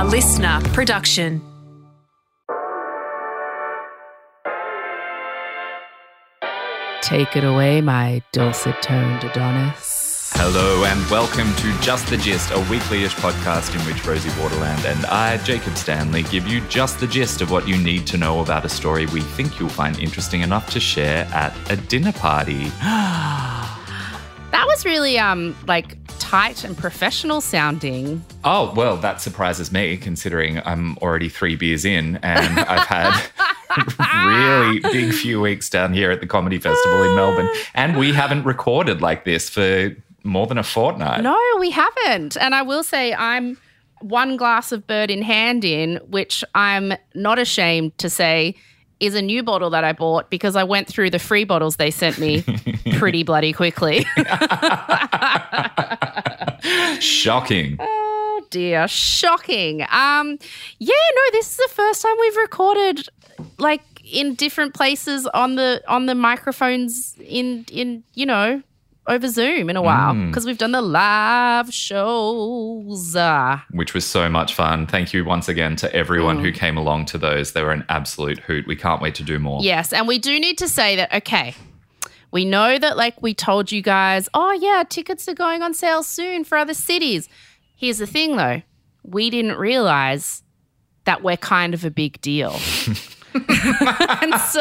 A listener production. Take it away, my dulcet toned Adonis. Hello and welcome to Just the Gist, a weekly-ish podcast in which Rosie Waterland and I, Jacob Stanley, give you just the gist of what you need to know about a story we think you'll find interesting enough to share at a dinner party. That was really um like tight and professional sounding. Oh, well, that surprises me considering I'm already three beers in and I've had really big few weeks down here at the Comedy Festival in Melbourne. And we haven't recorded like this for more than a fortnight. No, we haven't. And I will say I'm one glass of bird in hand in, which I'm not ashamed to say is a new bottle that I bought because I went through the free bottles they sent me pretty bloody quickly. Shocking. Oh dear, shocking. Um, yeah, no, this is the first time we've recorded like in different places on the on the microphones in in you know over Zoom in a while because we've done the live shows. Which was so much fun. Thank you once again to everyone Mm. who came along to those. They were an absolute hoot. We can't wait to do more. yes, and we do need to say that. Okay. We know that, like, we told you guys, oh, yeah, tickets are going on sale soon for other cities. Here's the thing, though we didn't realize that we're kind of a big deal. and so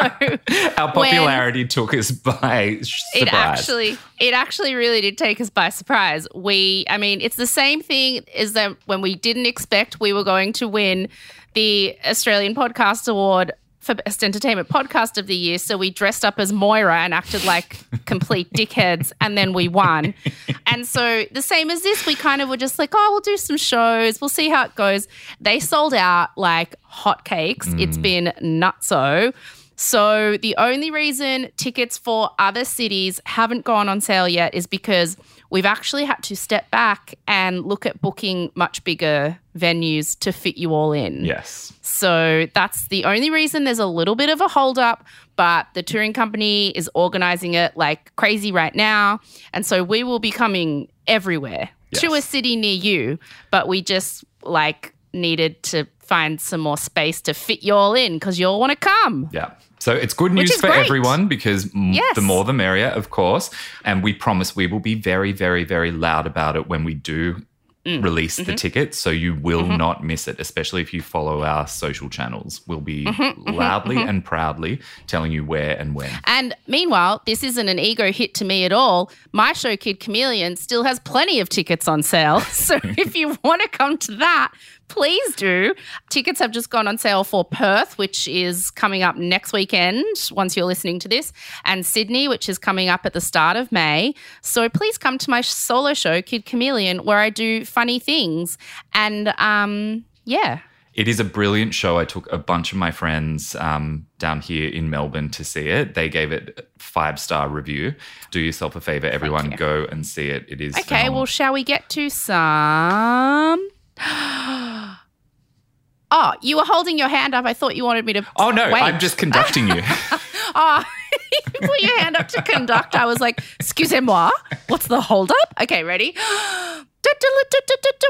Our popularity took us by surprise. it actually it actually really did take us by surprise we i mean it's the same thing as that when we didn't expect we were going to win the australian podcast award for best entertainment podcast of the year so we dressed up as moira and acted like complete dickheads and then we won. And so the same as this we kind of were just like oh we'll do some shows. We'll see how it goes. They sold out like hotcakes. It's mm. been nutso. So the only reason tickets for other cities haven't gone on sale yet is because we've actually had to step back and look at booking much bigger venues to fit you all in. Yes. So that's the only reason there's a little bit of a holdup, but the touring company is organizing it like crazy right now. And so we will be coming everywhere to a city near you, but we just like needed to find some more space to fit you all in because you all want to come. Yeah. So it's good news for great. everyone because Yes. the more the merrier, of course. And we promise we will be very, very, very loud about it when we do Mm. release Mm-hmm. the ticket. So you will not miss it, especially if you follow our social channels. We'll be Mm-hmm, loudly and proudly telling you where and when. And meanwhile, this isn't an ego hit to me at all. My show, Kid Chameleon, still has plenty of tickets on sale. So if you want to come to that, please do. Tickets have just gone on sale for Perth, which is coming up next weekend once you're listening to this, and Sydney, which is coming up at the start of May. So please come to my solo show, Kid Chameleon, where I do funny things. And um, yeah. It is a brilliant show. I took a bunch of my friends um, down here in Melbourne to see it. They gave it a five star review. Do yourself a favor, everyone, go and see it. It is Okay, phenomenal. well, shall we get to some? Oh, you were holding your hand up. I thought you wanted me to. Oh no, wait. I'm just conducting you. Oh, you put your hand up to conduct. I was like, excusez-moi. What's the hold up? Okay, ready?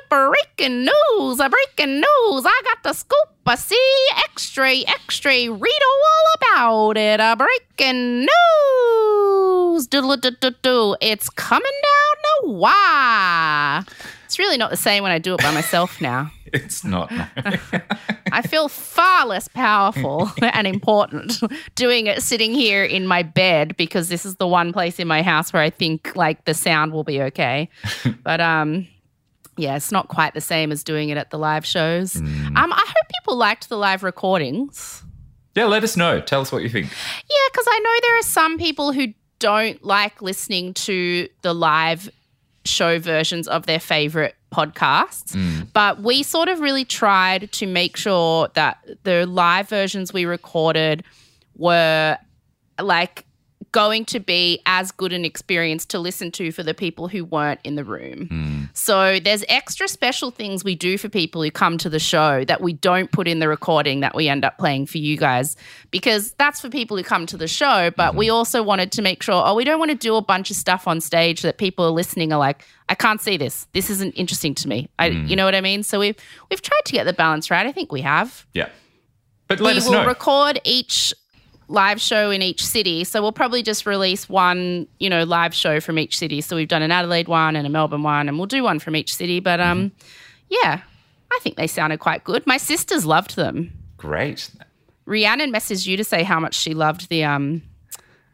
Breaking news, a breaking news. I got the scoop. I see extra, extra. Read all about it. A breaking news. It's coming down the wire. It's really not the same when I do it by myself now. it's not. no. I feel far less powerful and important doing it sitting here in my bed because this is the one place in my house where I think like the sound will be okay. But um yeah, it's not quite the same as doing it at the live shows. Um I hope people liked the live recordings. Yeah, let us know. Tell us what you think. Yeah, cuz I know there are some people who don't like listening to the live show versions of their favorite podcasts. Mm. But we sort of really tried to make sure that the live versions we recorded were like going to be as good an experience to listen to for the people who weren't in the room. Hmm. So there's extra special things we do for people who come to the show that we don't put in the recording that we end up playing for you guys because that's for people who come to the show, but we mm-hmm. also wanted to make sure oh we don't want to do a bunch of stuff on stage that people are listening are like I can't see this. This isn't interesting to me. I mm. you know what I mean? So we've we've tried to get the balance right. I think we have Yeah. But let we us will know. record each live show in each city. So we'll probably just release one, you know, live show from each city. So we've done an Adelaide one and a Melbourne one, and we'll do one from each city. But um, Mm-hmm. yeah, I think they sounded quite good. My sisters loved them. Great. Rhiannon messaged you to say how much she loved the um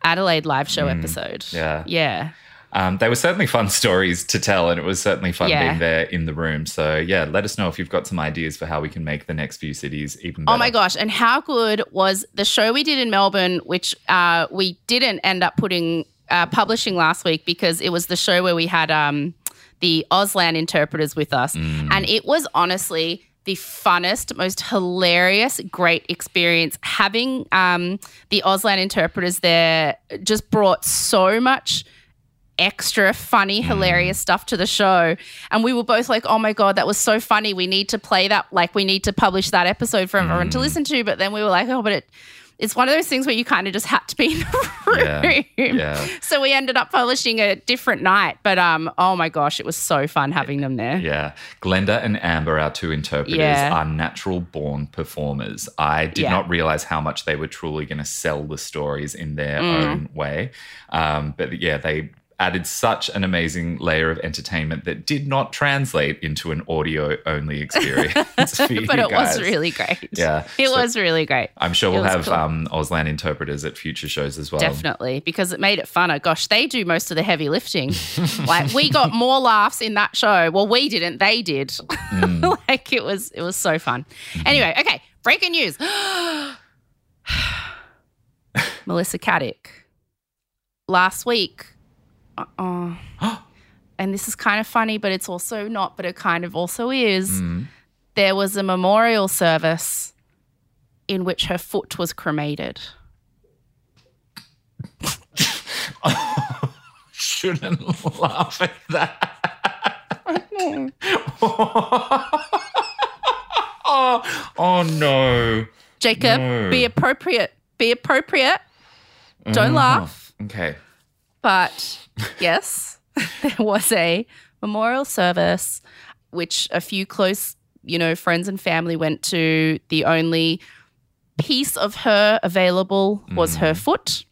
Adelaide live show episode. Mm, yeah. Yeah. Um, they were certainly fun stories to tell, and it was certainly fun Yeah. being there in the room. So, yeah, let us know if you've got some ideas for how we can make the next few cities even better. Oh my gosh. And how good was the show we did in Melbourne, which uh, we didn't end up putting, uh, publishing last week because it was the show where we had um, the Auslan interpreters with us. And it was honestly the funnest, most hilarious, great experience. Having um, the Auslan interpreters there just brought so much extra funny, hilarious stuff to the show. And we were both like, oh my God, that was so funny. We need to play that, like, we need to publish that episode for everyone to listen to. But then we were like, oh, but it, it's one of those things where you kind of just had to be in the room. Yeah, yeah. So we ended up publishing a different night. But um, oh my gosh, it was so fun having them there. Yeah. Glenda and Amber, our two interpreters, Yeah. are natural born performers. I did Yeah. not realize how much they were truly going to sell the stories in their Mm. own way. Um, but yeah, they added such an amazing layer of entertainment that did not translate into an audio only experience But it guys. was really great. Yeah. It So- was really great. I'm sure It we'll have cool. um, Auslan interpreters at future shows as well. Definitely, because it made it funner. Gosh, they do most of the heavy lifting. like we got more laughs in that show. Well, we didn't, they did. Mm. like it was it was so fun. Mm-hmm. Anyway, okay, breaking news. Melissa Caddick. Last week. Uh-oh. Uh. and this is kind of funny, but it's also not, but it kind of also is. Mm. There was a memorial service in which her foot was cremated. Shouldn't laugh at that. oh, oh no. Jacob, No. be appropriate. Be appropriate. Don't mm-hmm. laugh. Okay. But yes, there was a memorial service which a few close, you know, friends and family went to. The only piece of her available was her foot.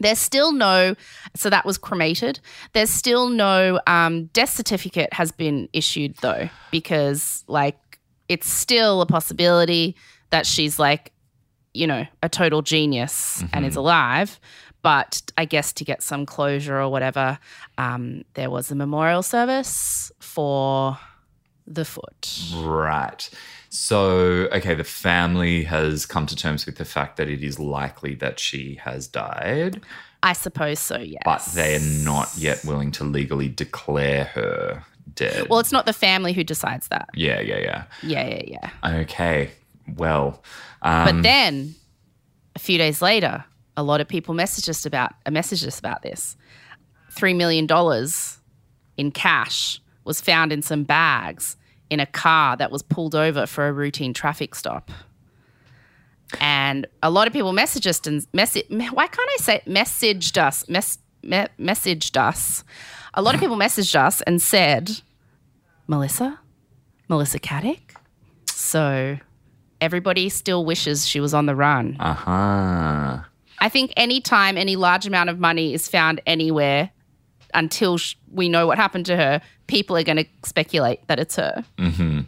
There's still no, so that was cremated. There's still no um, death certificate has been issued though, because like it's still a possibility that she's like, you know, a total genius and is alive. But I guess to get some closure or whatever, um, there was a memorial service for the foot. Right. So, okay, the family has come to terms with the fact that it is likely that she has died, I suppose so, yes. but they are not yet willing to legally declare her dead. Well, it's not the family who decides that. yeah, yeah, yeah. Yeah, yeah, yeah. Okay. Well, But um, then a few days later, a lot of people messaged us about uh, messaged us about this. Three million dollars in cash was found in some bags in a car that was pulled over for a routine traffic stop. And a lot of people messaged us and message. Why can't I say messaged us? Mess, me, messaged us. A lot of people messaged us and said, "Melissa, Melissa Caddick." So everybody still wishes she was on the run. uh huh. I think anytime any large amount of money is found anywhere until sh- we know what happened to her, people are going to speculate that it's her. Mm-hmm.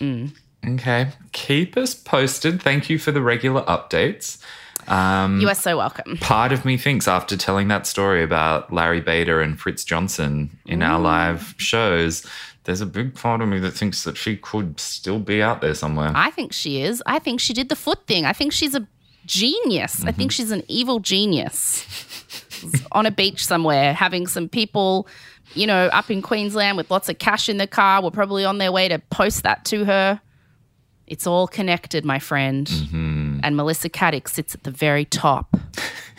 Mm. Okay. Keep us posted. Thank you for the regular updates. Um, You are so welcome. part of me thinks after telling that story about Larry Bader and Fritz Johnson in our mm. live shows, there's a big part of me that thinks that she could still be out there somewhere. I think she is. I think she did the foot thing. I think she's a genius. I think mm-hmm. she's an evil genius on a beach somewhere, having some people, you know, up in Queensland with lots of cash in the car. Were probably on their way to post that to her. It's all connected, my friend. Mm-hmm. And Melissa Caddick sits at the very top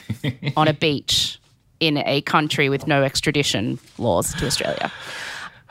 on a beach in a country with no extradition laws to Australia.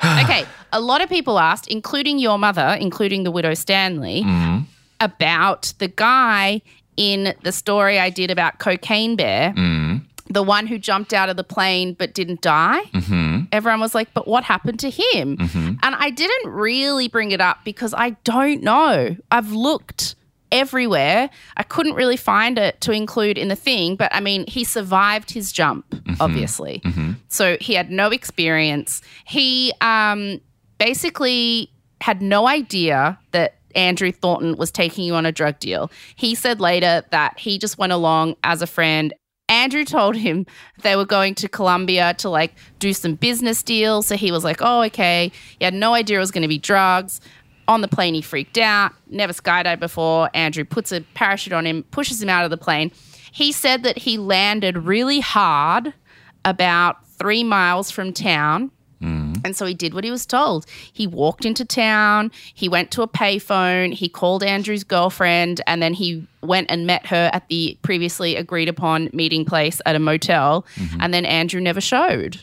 okay, a lot of people asked, including your mother, including the widow Stanley, mm-hmm. about the guy in the story I did about Cocaine Bear, mm. the one who jumped out of the plane but didn't die. Mm-hmm. Everyone was like, but what happened to him? Mm-hmm. And I didn't really bring it up because I don't know. I've looked everywhere. I couldn't really find it to include in the thing, but I mean, he survived his jump, mm-hmm. obviously. So he had no experience. He um, basically had no idea that Andrew Thornton was taking you on a drug deal. He said later that he just went along as a friend. Andrew told him they were going to Colombia to like do some business deals. So he was like, oh, okay. He had no idea it was going to be drugs. On the plane, he freaked out, never skydived before. Andrew puts a parachute on him, pushes him out of the plane. He said that he landed really hard about three miles from town. And so he did what he was told. He walked into town, he went to a payphone, he called Andrew's girlfriend, and then he went and met her at the previously agreed upon meeting place at a motel. Mm-hmm. And then Andrew never showed.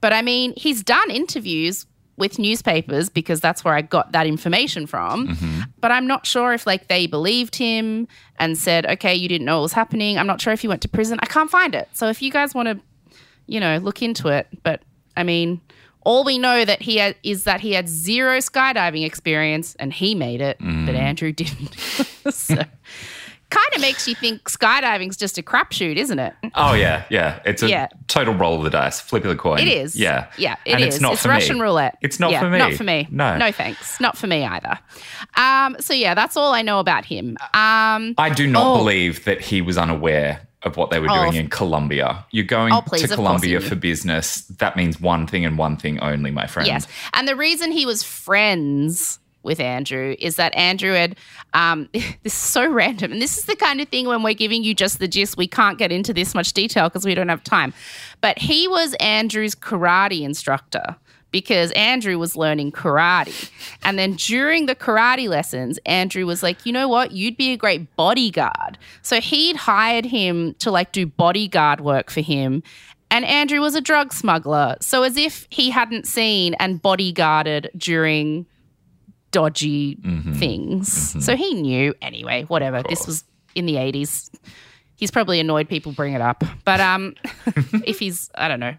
But I mean, he's done interviews with newspapers because that's where I got that information from. Mm-hmm. But I'm not sure if like they believed him and said, okay, you didn't know what was happening. I'm not sure if he went to prison. I can't find it. So if you guys want to, you know, look into it. But I mean, all we know that he had, is that he had zero skydiving experience and he made it, but Andrew didn't. so kind of makes you think skydiving's just a crapshoot, isn't it? Oh yeah, yeah. It's a Yeah. total roll of the dice, flip of the coin. It is. Yeah, Yeah, it and is. It's not for Russian me. roulette. It's not Yeah, for me. Not for me. No, No thanks. Not for me either. Um, so yeah, that's all I know about him. Um, I do not Oh. believe that he was unaware of what they were Oh. doing in Colombia. You're going Oh, please, to Colombia for business. That means one thing and one thing only, my friend. Yes. And the reason he was friends with Andrew is that Andrew had, um, this is so random. And this is the kind of thing when we're giving you just the gist, we can't get into this much detail because we don't have time. But he was Andrew's karate instructor because Andrew was learning karate. And then during the karate lessons, Andrew was like, you know what? You'd be a great bodyguard. So he'd hired him to like do bodyguard work for him. And Andrew was a drug smuggler. So as if he hadn't seen and bodyguarded during dodgy mm-hmm. things. Mm-hmm. So he knew anyway, whatever. This was in the 80s. He's probably annoyed people bring it up. But um if he's I don't know.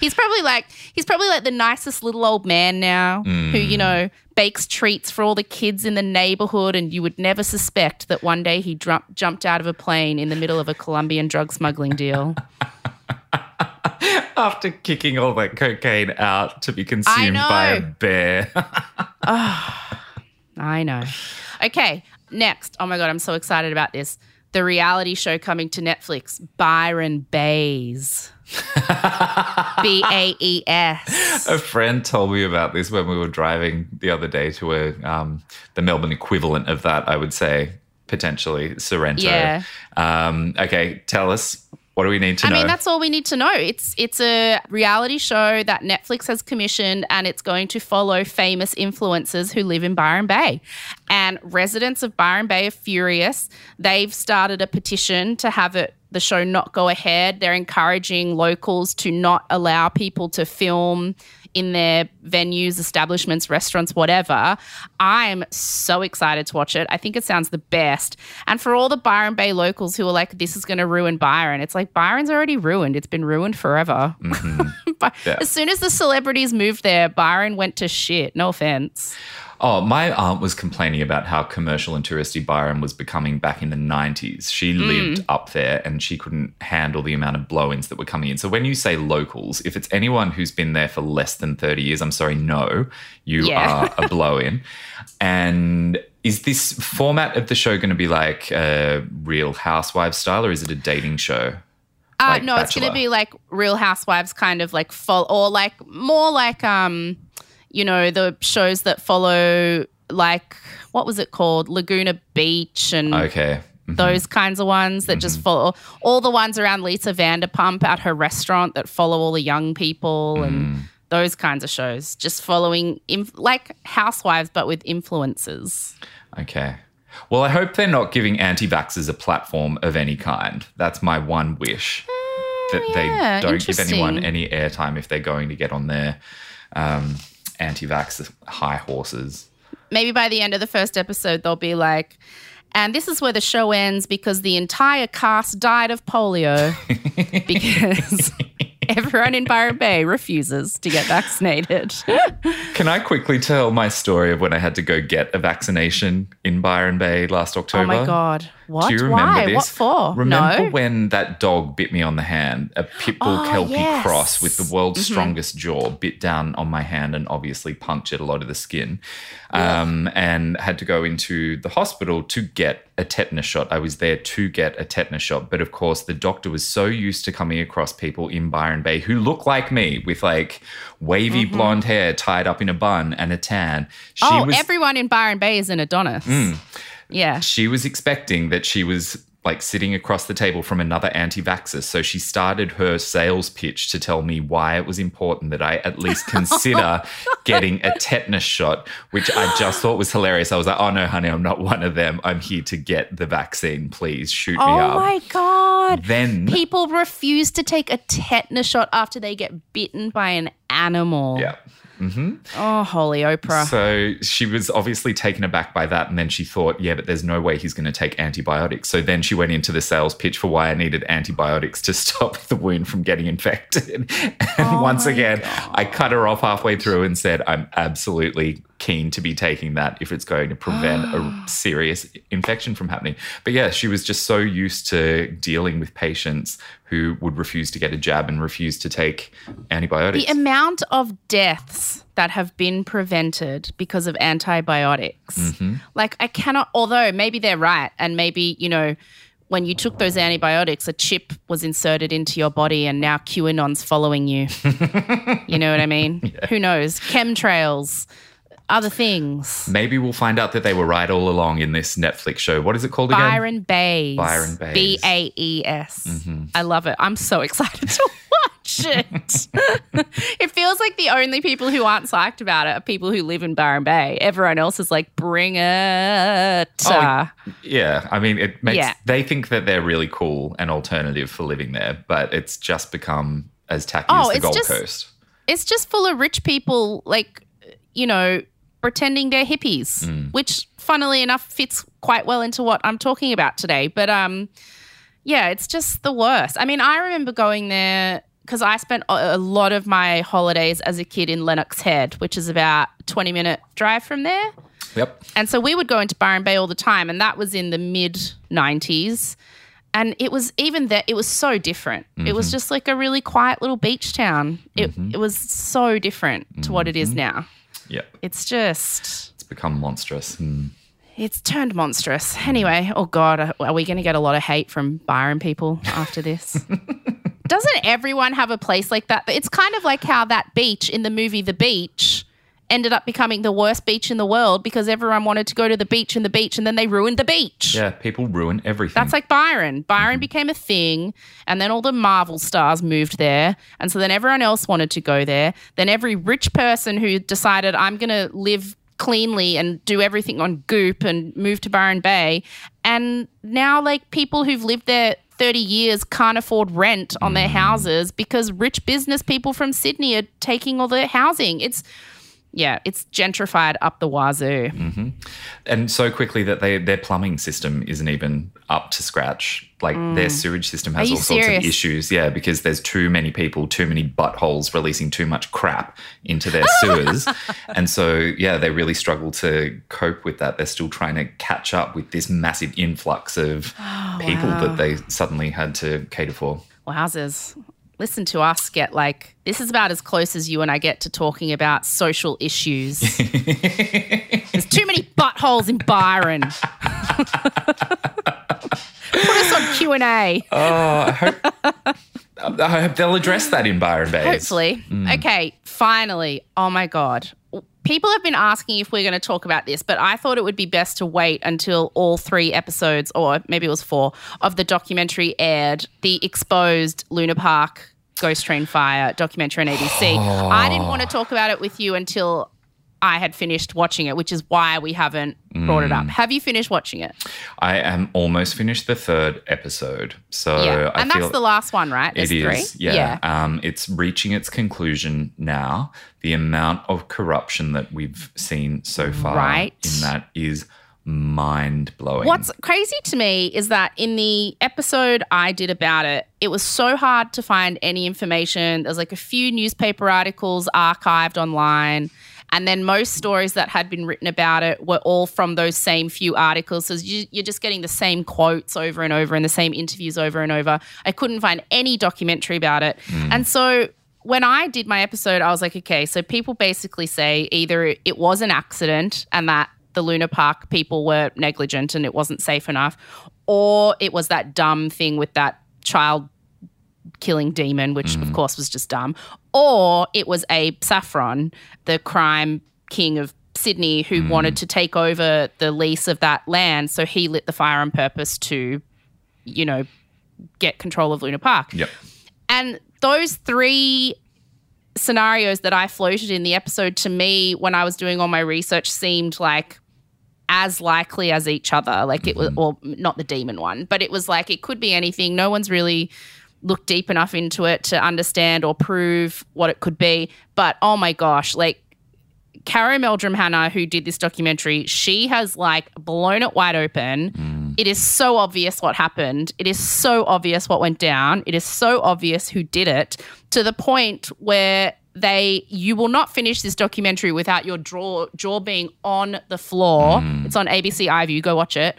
He's probably like he's probably like the nicest little old man now who, you know, bakes treats for all the kids in the neighborhood and you would never suspect that one day he drum- jumped out of a plane in the middle of a Colombian drug smuggling deal. After kicking all that cocaine out to be consumed by a bear. I know. Okay, next. Oh my God, I'm so excited about this. The reality show coming to Netflix, Byron Baes. B A E S. a friend told me about this when we were driving the other day to a um, the Melbourne equivalent of that, I would say, potentially Sorrento. Yeah. Um, okay, tell us. What do we need to I know? mean, that's all we need to know. It's it's a reality show that Netflix has commissioned, and it's going to follow famous influencers who live in Byron Bay. And residents of Byron Bay are furious. They've started a petition to have it the show not go ahead. They're encouraging locals to not allow people to film in their venues, establishments, restaurants, whatever. I'm so excited to watch it. I think it sounds the best. And for all the Byron Bay locals who are like, this is going to ruin Byron, it's like Byron's already ruined. It's been ruined forever. Mm-hmm. But Yeah. As soon as the celebrities moved there, Byron went to shit. No offense. Oh, my aunt was complaining about how commercial and touristy Byron was becoming back in the 90s. She Mm. lived up there and she couldn't handle the amount of blow ins that were coming in. So, when you say locals, if it's anyone who's been there for less than 30 years, I'm sorry, no, you Yeah. are a blow in. And is this format of the show going to be like a real housewives style or is it a dating show? Uh, Like no, it's going to be like Real Housewives, kind of like full, or like more like um, you know, the shows that follow like what was it called, Laguna Beach and Okay. Mhm. those kinds of ones that just follow all the ones around Lisa Vanderpump at her restaurant that follow all the young people and those kinds of shows, just following inf- like Housewives but with influencers. Okay. Well, I hope they're not giving anti vaxxers a platform of any kind. That's my one wish. that Oh, yeah, they don't give anyone any airtime if they're going to get on their um, anti vax high horses. maybe by the end of the first episode, they'll be like, and this is where the show ends because the entire cast died of polio because everyone in Byron Bay refuses to get vaccinated. Can I quickly tell my story of when I had to go get a vaccination in Byron Bay last October? oh my God. What? Do you remember Why? this? What for? Remember no. when that dog bit me on the hand? A pit bull Oh, kelpie yes. Mm-hmm. cross with the world's strongest jaw bit down on my hand and obviously punctured a lot of the skin. Um, and had to go into the hospital to get a tetanus shot. I was there to get a tetanus shot, but of course the doctor was so used to coming across people in Byron Bay who look like me with like wavy blonde hair tied up in a bun and a tan. She Mm-hmm. oh, was everyone in Byron Bay is an Adonis. Yeah. she was expecting that she was like sitting across the table from another anti-vaxxer. So she started her sales pitch to tell me why it was important that I at least consider getting a tetanus shot, which I just thought was hilarious. I was like, oh no, honey, I'm not one of them. I'm here to get the vaccine. Please shoot me oh up. Oh my God. Then People refuse to take a tetanus shot after they get bitten by an animal. yeah. Mm-hmm. Oh, holy Oprah. So she was obviously taken aback by that. And then she thought, yeah, but there's no way he's going to take antibiotics. So then she went into the sales pitch for why I needed antibiotics to stop the wound from getting infected. And oh once again, I cut her off halfway through and said, I'm absolutely keen to be taking that if it's going to prevent a serious infection from happening. But yeah, she was just so used to dealing with patients who would refuse to get a jab and refuse to take antibiotics. The amount of deaths that have been prevented because of antibiotics. Mm-hmm. Like, I cannot, although maybe they're right. And maybe, you know, when you took those antibiotics, a chip was inserted into your body and now QAnon's following you. you know what I mean? Who knows? Chemtrails, other things. Maybe we'll find out that they were right all along in this Netflix show. What is it called again? Byron Baes. Byron Baes. B A E S. Mm-hmm. I love it. I'm so excited to watch it. it feels like the only people who aren't psyched about it are people who live in Byron Bay. Everyone else is like, bring it. Oh, uh, yeah, I mean, it makes Yeah. they think that they're really cool and alternative for living there, but it's just become as tacky Oh, as the it's Gold just- Coast. it's just full of rich people, like, you know, pretending they're hippies, mm. which funnily enough fits quite well into what I'm talking about today. But um, yeah, it's just the worst. I mean, I remember going there because I spent a lot of my holidays as a kid in Lennox Head, which is about 20 minute drive from there. Yep. And so we would go into Byron Bay all the time, and that was in the mid 90s. And it was even that it was so different. It was mm-hmm. just like a really quiet little beach town. It, mm-hmm. it was so different to what it is mm-hmm. now. Yep. It's just, It's become monstrous. Hmm. it's turned monstrous. Anyway, oh God, are we going to get a lot of hate from Byron people after this? Doesn't everyone have a place like that? It's kind of like how that beach in the movie The Beach ended up becoming the worst beach in the world because everyone wanted to go to the beach and the beach and then they ruined the beach. Yeah, people ruin everything. That's like Byron. Byron mm-hmm. became a thing, and then all the Marvel stars moved there. And so then everyone else wanted to go there. Then every rich person who decided, I'm going to live cleanly and do everything on Goop and move to Byron Bay. And now, like, people who've lived there 30 years can't afford rent on their mm. houses because rich business people from Sydney are taking all the housing. It's, yeah, it's gentrified up the wazoo. and so quickly that they their plumbing system isn't even up to scratch. Like their sewage system has Mm. All sorts serious? of issues. Yeah, because there's too many people, too many buttholes releasing too much crap into their sewers. and so yeah, they really struggle to cope with that. They're still trying to catch up with this massive influx of people Oh, wow. that they suddenly had to cater for. Wowzers. Listen to us get like, this is about as close as you and I get to talking about social issues. There's too many buttholes in Byron. Put us on Q&A, Oh, I hope, I hope they'll address that in Byron Bay. hopefully. Mm. Okay, finally. Oh my God. People have been asking if we're going to talk about this, but I thought it would be best to wait until all three episodes, or maybe it was four, of the documentary aired. The exposed Luna Park Ghost Train Fire documentary on ABC. I didn't oh. want to talk about it with you until I had finished watching it, which is why we haven't brought it Mm. up. Have you finished watching it? I am almost finished the third episode. So yeah. And that's the last one, right? It There's is, three? yeah. Um, it's reaching its conclusion now. The amount of corruption that we've seen so far Right. in that is mind blowing. What's crazy to me is that in the episode I did about it, it was so hard to find any information. There's like a few newspaper articles archived online. And then most stories that had been written about it were all from those same few articles. So you, you're just getting the same quotes over and over and the same interviews over and over. I couldn't find any documentary about it. Hmm. And so when I did my episode, I was like, okay, so people basically say either it was an accident and that the Luna Park people were negligent and it wasn't safe enough, or it was that dumb thing with that child killing demon, which of hmm. course was just dumb, or it was Abe Saffron, the crime king of Sydney, who hmm. wanted to take over the lease of that land. So he lit the fire on purpose to, you know, get control of Luna Park. Yep. And those three scenarios that I floated in the episode to me when I was doing all my research seemed like as likely as each other. Like it was, mm-hmm. well, not the demon one, but it was like it could be anything. No one's really looked deep enough into it to understand or prove what it could be. But oh my gosh, like Caro Meldrum-Hanna, who did this documentary, she has like blown it wide open. Mm. It is so obvious what happened. It is so obvious what went down. It is so obvious who did it to the point where they you will not finish this documentary without your jaw jaw being on the floor. Mm. It's on ABC iView. Go watch it.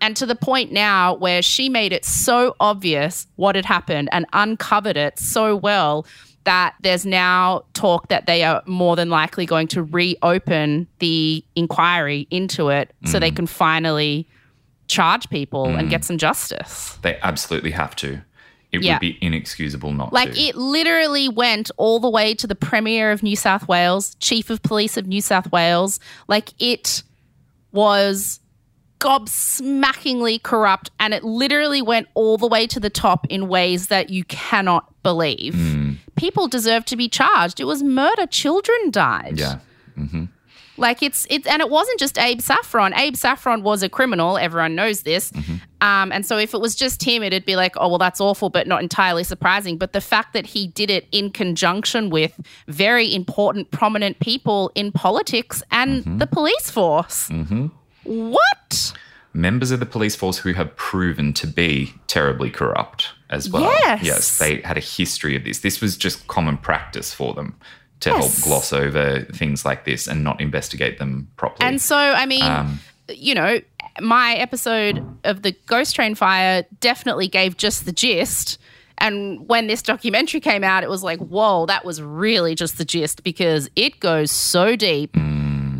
And to the point now where she made it so obvious what had happened and uncovered it so well that there's now talk that they are more than likely going to reopen the inquiry into it so they mm. can finally charge people and mm. get some justice. They absolutely have to. It Yeah. would be inexcusable not Like to. it literally went all the way to the Premier of New South Wales, Chief of Police of New South Wales. Like it was gobsmackingly corrupt and it literally went all the way to the top in ways that you cannot believe. Hmm. People deserve to be charged. It was murder. Children died. yeah. Mm-hmm. Like it's it's and it wasn't just Abe Saffron. Abe Saffron was a criminal. Everyone knows this. Um, and so if it was just him, it'd be like, oh well, that's awful, but not entirely surprising. But the fact that he did it in conjunction with very important, prominent people in politics and the police force. What? Members of the police force who have proven to be terribly corrupt as well. Yes. Yes. They had a history of this. This was just common practice for them to help gloss over things like this and not investigate them properly. And so, I mean, Um, you know, my episode of the Ghost Train fire definitely gave just the gist. And when this documentary came out, it was like, whoa, that was really just the gist because it goes so deep.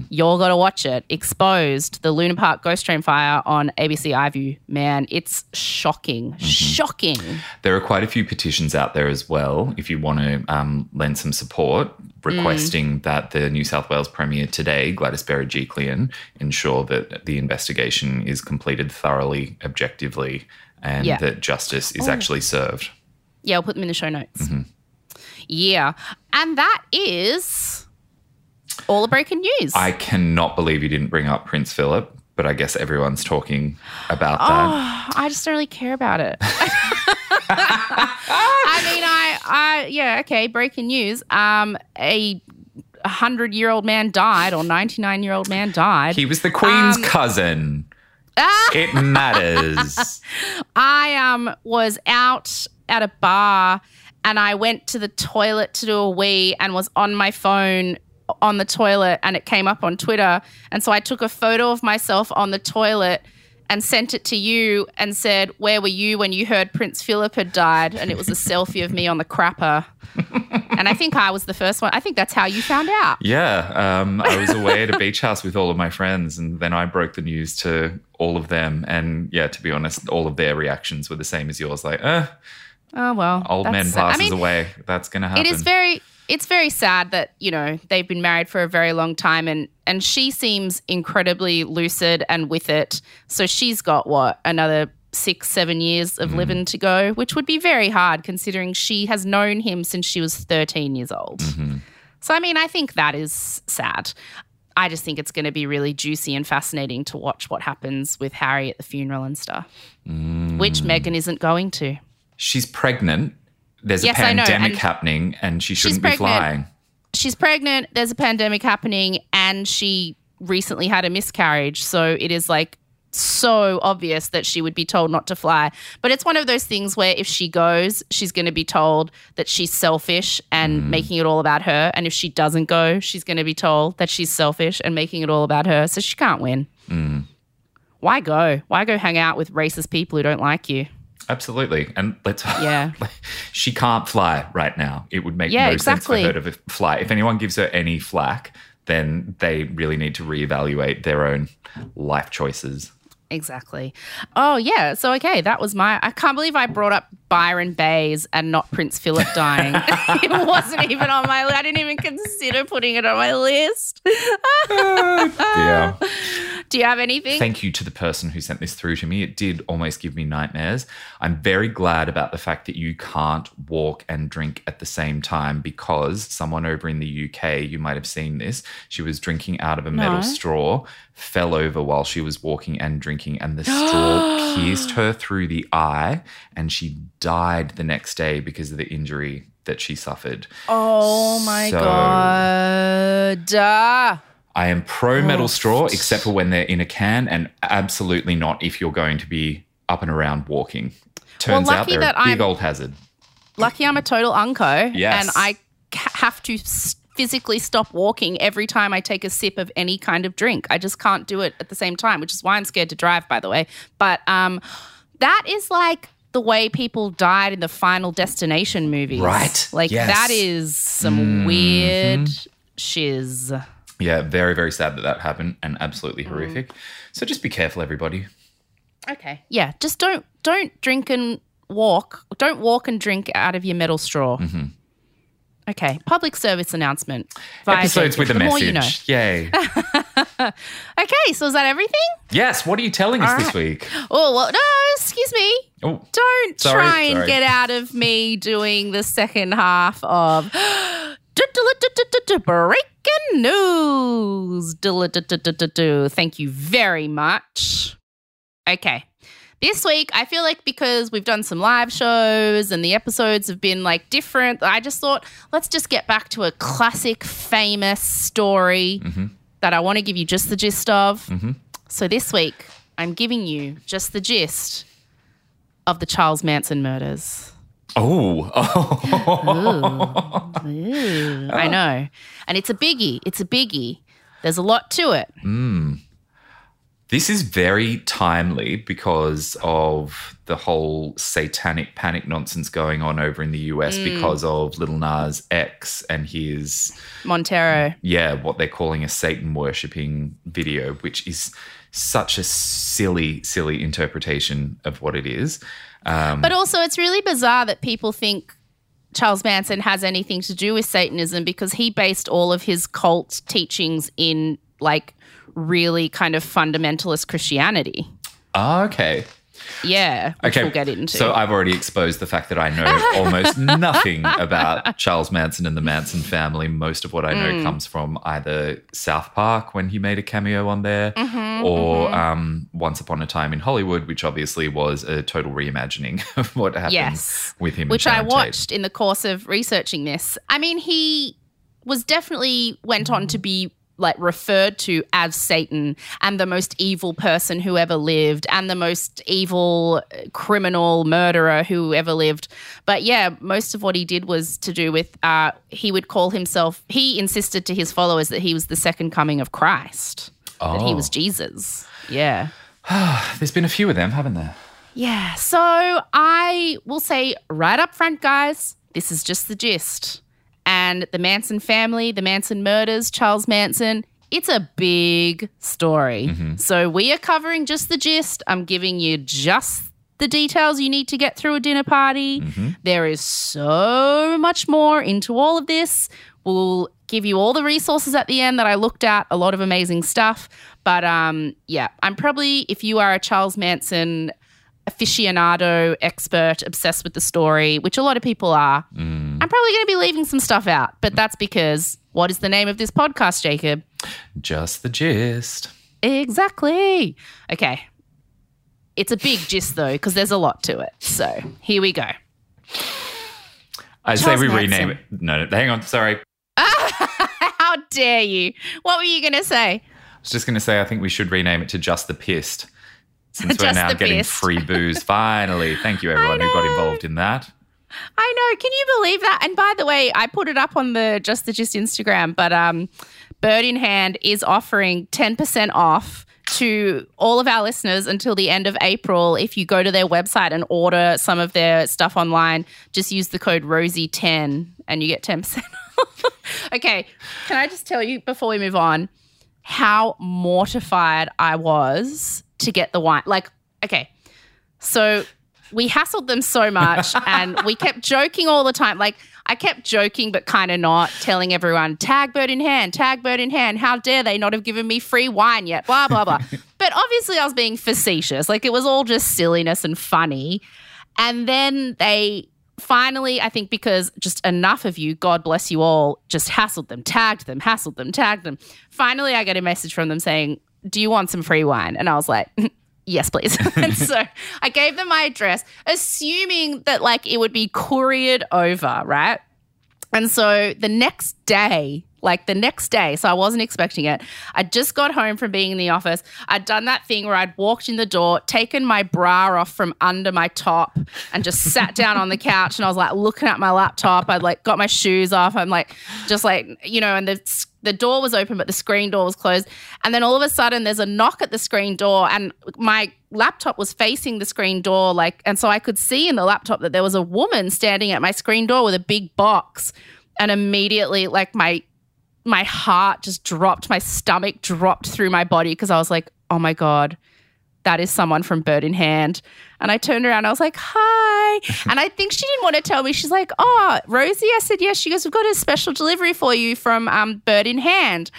You're got to watch it. Exposed, the Luna Park Ghost Train fire on ABC iView. Man, it's shocking. Mm-hmm. Shocking. There are quite a few petitions out there as well. If you want to um, lend some support, requesting mm. that the New South Wales Premier today, Gladys Berejiklian, ensure that the investigation is completed thoroughly, objectively, and Yeah. that justice is oh. actually served. Yeah, I'll put them in the show notes. Mm-hmm. Yeah. And that is all the breaking news. I cannot believe you didn't bring up Prince Philip, but I guess everyone's talking about that. Oh, I just don't really care about it. I mean, I, I, yeah, okay. Breaking news: um, a hundred-year-old man died, or ninety-nine-year-old man died. He was the Queen's Um, cousin. Ah! It matters. I um was out at a bar, and I went to the toilet to do a wee, and was on my phone on the toilet, and it came up on Twitter, and so I took a photo of myself on the toilet. And sent it to you and said, Where were you when you heard Prince Philip had died? And it was a selfie of me on the crapper. and I think I was the first one. I think that's how you found out. Yeah, um, I was away at a beach house with all of my friends, and then I broke the news to all of them. And yeah, to be honest, all of their reactions were the same as yours. Like, eh, Oh, well. old man passes I mean, away. That's going to happen. It is very it's very sad that, you know, they've been married for a very long time and and she seems incredibly lucid and with it. So she's got what, another six, seven years of living to go, which would be very hard considering she has known him since she was 13 years old. So, I mean, I think that is sad. I just think it's going to be really juicy and fascinating to watch what happens with Harry at the funeral and stuff, Mm. which Meghan isn't going to. She's pregnant. There's Yes, a pandemic and happening, and she shouldn't be flying. She's pregnant, there's a pandemic happening, and she recently had a miscarriage. So it is like so obvious that she would be told not to fly. But it's one of those things where if she goes, she's going to be told that she's selfish and mm. making it all about her. And if she doesn't go, she's going to be told that she's selfish and making it all about her. So she can't win. Mm. Why go? Why go hang out with racist people who don't like you? Absolutely. And let's Yeah. she can't fly right now. It would make Yeah, no exactly. sense for her to fly. If anyone gives her any flack, then they really need to reevaluate their own life choices. Exactly. Oh yeah. So okay, that was my. I can't believe I brought up Byron Baes and not Prince Philip dying. it wasn't even on my. I didn't even consider putting it on my list. Oh, yeah. Do you have anything? Thank you to the person who sent this through to me. It did almost give me nightmares. I'm very glad about the fact that you can't walk and drink at the same time because someone over in the UK, you might have seen this, she was drinking out of a metal No. straw, fell over while she was walking and drinking, and the straw pierced her through the eye, and she died the next day because of the injury that she suffered. oh my So- god. I am pro metal Oh. straw, except for when they're in a can, and absolutely not if you're going to be up and around walking. Turns out lucky they're that a big I'm- old hazard. lucky I'm a total unco. Yes. And I have to physically stop walking every time I take a sip of any kind of drink. I just can't do it at the same time, which is why I'm scared to drive, by the way. But um, that is like the way people died in the Final Destination movies. Right. Like Yes. that is some weird shiz. Yeah, very, very sad that that happened and absolutely Mm. horrific. So just be careful, everybody. Okay. Yeah, just don't don't drink and walk. Don't walk and drink out of your metal straw. Mm-hmm. Okay. Public service announcement. Episodes with a The more message. you know. Yay. Okay, so is that everything? yes, what are you telling us All this week? Oh, well, no, excuse me. Oh, Don't Sorry, try and sorry. get out of me doing the second half of breaking news. Thank you very much. Okay. This week, I feel like because we've done some live shows and the episodes have been like different, I just thought, let's just get back to a classic, famous story that I want to give you just the gist of. So this week, I'm giving you just the gist of the Charles Manson murders. Oh, oh. Ooh, I know. And it's a biggie. It's a biggie. There's a lot to it. This is very timely because of the whole satanic panic nonsense going on over in the US Mm. because of Little Nas X and his Montero. yeah, what they're calling a Satan worshipping video, which is such a silly, silly interpretation of what it is. Um, But also, it's really bizarre that people think Charles Manson has anything to do with Satanism because he based all of his cult teachings in like really kind of fundamentalist Christianity. ah, okay. Yeah, Okay. we'll get into. So I've already exposed the fact that I know almost nothing about Charles Manson and the Manson family. Most of what I Mm. know comes from either South Park when he made a cameo on there, Mm-hmm, or Um, Once Upon a Time in Hollywood, which obviously was a total reimagining of what happened Yes. with him. which I Tate. watched in the course of researching this. I mean, he was definitely went on to be like referred to as Satan and the most evil person who ever lived and the most evil uh, criminal murderer who ever lived. But yeah, most of what he did was to do with uh, he would call himself. He insisted to his followers that he was the second coming of Christ. That he Oh. was Jesus. Yeah. There's been a few of them, haven't there? Yeah. So I will say right up front, guys, this is just the gist. And the Manson family, the Manson murders, Charles Manson, it's a big story. Mm-hmm. So we are covering just the gist. I'm giving you just the details you need to get through a dinner party. Mm-hmm. There is so much more into all of this. We'll give you all the resources at the end that I looked at, a lot of amazing stuff. But um, yeah, I'm probably, if you are a Charles Manson aficionado, expert, obsessed with the story, which a lot of people are, I'm probably going to be leaving some stuff out, but that's because what is the name of this podcast, Jacob? Just the gist. Exactly. Okay. It's a big gist though, because there's a lot to it. So here we go. I say we Manson. rename it. No, no, hang on. Sorry. How dare you? What were you going to say? I was just going to say, I think we should rename it to Just the Pissed. Since we're now getting Pissed. free booze. Finally. Thank you, everyone who got involved in that. I know. Can you believe that? And by the way, I put it up on the Just the Gist Instagram, but um, Bird in Hand is offering 10% off to all of our listeners until the end of April. If you go to their website and order some of their stuff online, just use the code Rosie10 and you get 10% off. okay. Can I just tell you before we move on how mortified I was to get the wine? Like, okay. So we hassled them so much and we kept joking all the time. Like I kept joking, but kind of not telling everyone, tag bird in hand, tag bird in hand. How dare they not have given me free wine yet? Blah, blah, blah. but obviously I was being facetious. Like it was all just silliness and funny. And then they finally, I think because just enough of you, God bless you all, just hassled them, tagged them, hassled them, tagged them. Finally, I get a message from them saying, Do you want some free wine? And I was like, Yes, please. and so I gave them my address, assuming that like it would be couriered over, right? And so the next day, like the next day, so I wasn't expecting it. I just got home from being in the office. I'd done that thing where I'd walked in the door, taken my bra off from under my top, and just sat down on the couch. And I was like looking at my laptop. I'd like got my shoes off. I'm like, just like, you know, and the the door was open, but the screen door was closed. And then all of a sudden, there's a knock at the screen door, and my laptop was facing the screen door. Like, and so I could see in the laptop that there was a woman standing at my screen door with a big box. And immediately, like, my my heart just dropped, my stomach dropped through my body because I was like, oh my God, that is someone from Bird in Hand. And I turned around, I was like, hi. and I think she didn't want to tell me. She's like, oh, Rosie? I said, yes. She goes, we've got a special delivery for you from um, Bird in Hand.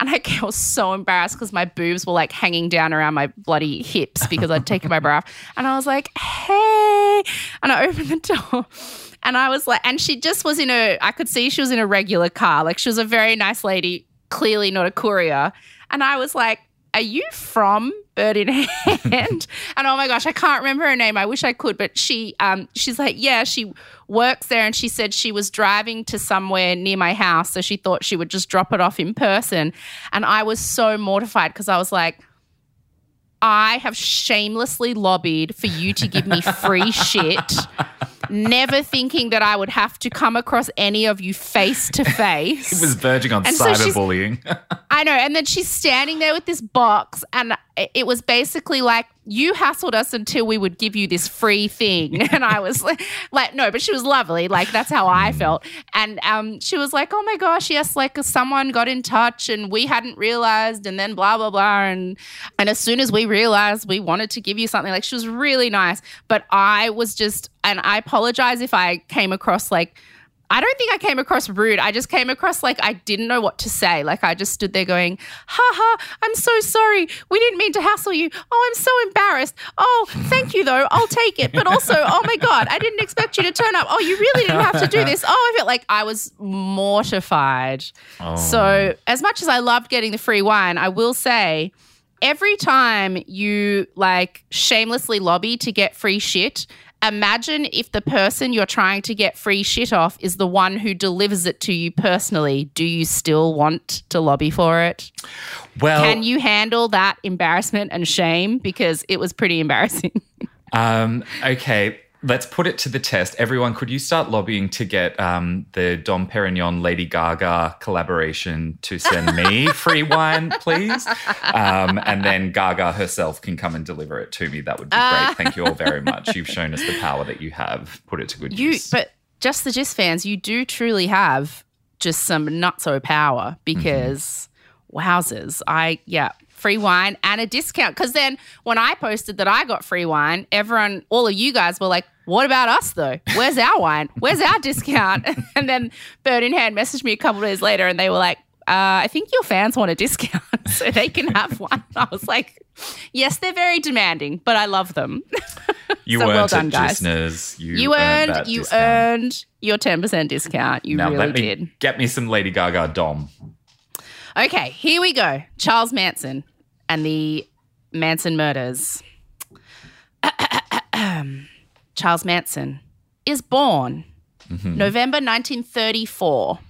And I was so embarrassed because my boobs were like hanging down around my bloody hips because I'd taken my bra off. And I was like, hey. And I opened the door. And I was like, and she just was in a, I could see she was in a regular car. Like she was a very nice lady, clearly not a courier. And I was like, are you from Bird in Hand? and oh my gosh, I can't remember her name. I wish I could, but she, um, she's like, yeah, she works there, and she said she was driving to somewhere near my house, so she thought she would just drop it off in person. And I was so mortified because I was like, I have shamelessly lobbied for you to give me free shit, never thinking that I would have to come across any of you face to face. It was verging on And so cyberbullying. I know. And then she's standing there with this box, and it- was basically like, you hassled us until we would give you this free thing. And I was like, like, no, but she was lovely. Like, that's how I felt. And um, she was like, oh my gosh, yes, like someone got in touch and we hadn't realized, and then blah, blah, blah. And, and as soon as we realized, we wanted to give you something. Like, she was really nice. But I was just, and I apologize if I came across like, I don't think I came across rude. I just came across like I didn't know what to say. Like I just stood there going, ha ha, I'm so sorry. We didn't mean to hassle you. Oh, I'm so embarrassed. Oh, thank you though. I'll take it. But also, oh my God, I didn't expect you to turn up. Oh, you really didn't have to do this. Oh, I felt like I was mortified. Oh. So, as much as I loved getting the free wine, I will say every time you like shamelessly lobby to get free shit, imagine if the person you're trying to get free shit off is the one who delivers it to you personally. Do you still want to lobby for it? well, Can you handle that embarrassment and shame? Because it was pretty embarrassing. Um, okay, let's put it to the test. Everyone, could you start lobbying to get um, the Dom Perignon Lady Gaga collaboration to send me free wine, please? Um, and then Gaga herself can come and deliver it to me. That would be great. Thank you all very much. You've shown us the power that you have. Put it to good You, use. but just the Gist fans, you do truly have just some nutso power because wowzers, I yeah, free wine and a discount. Because then when I posted that I got free wine, everyone, all of you guys were like, "What about us though? Where's our wine? Where's our discount?" and then Bird in Hand messaged me a couple of days later, and they were like. Uh, I think your fans want a discount so they can have one. I was like, yes, they're very demanding, but I love them. You So well earned done, it, guys. listeners. You, You earned that you discount. earned your 10% discount. You Now really let me did. get me some Lady Gaga Dom. Okay, here we go. Charles Manson and the Manson murders. Charles Manson is born mm-hmm. November 1934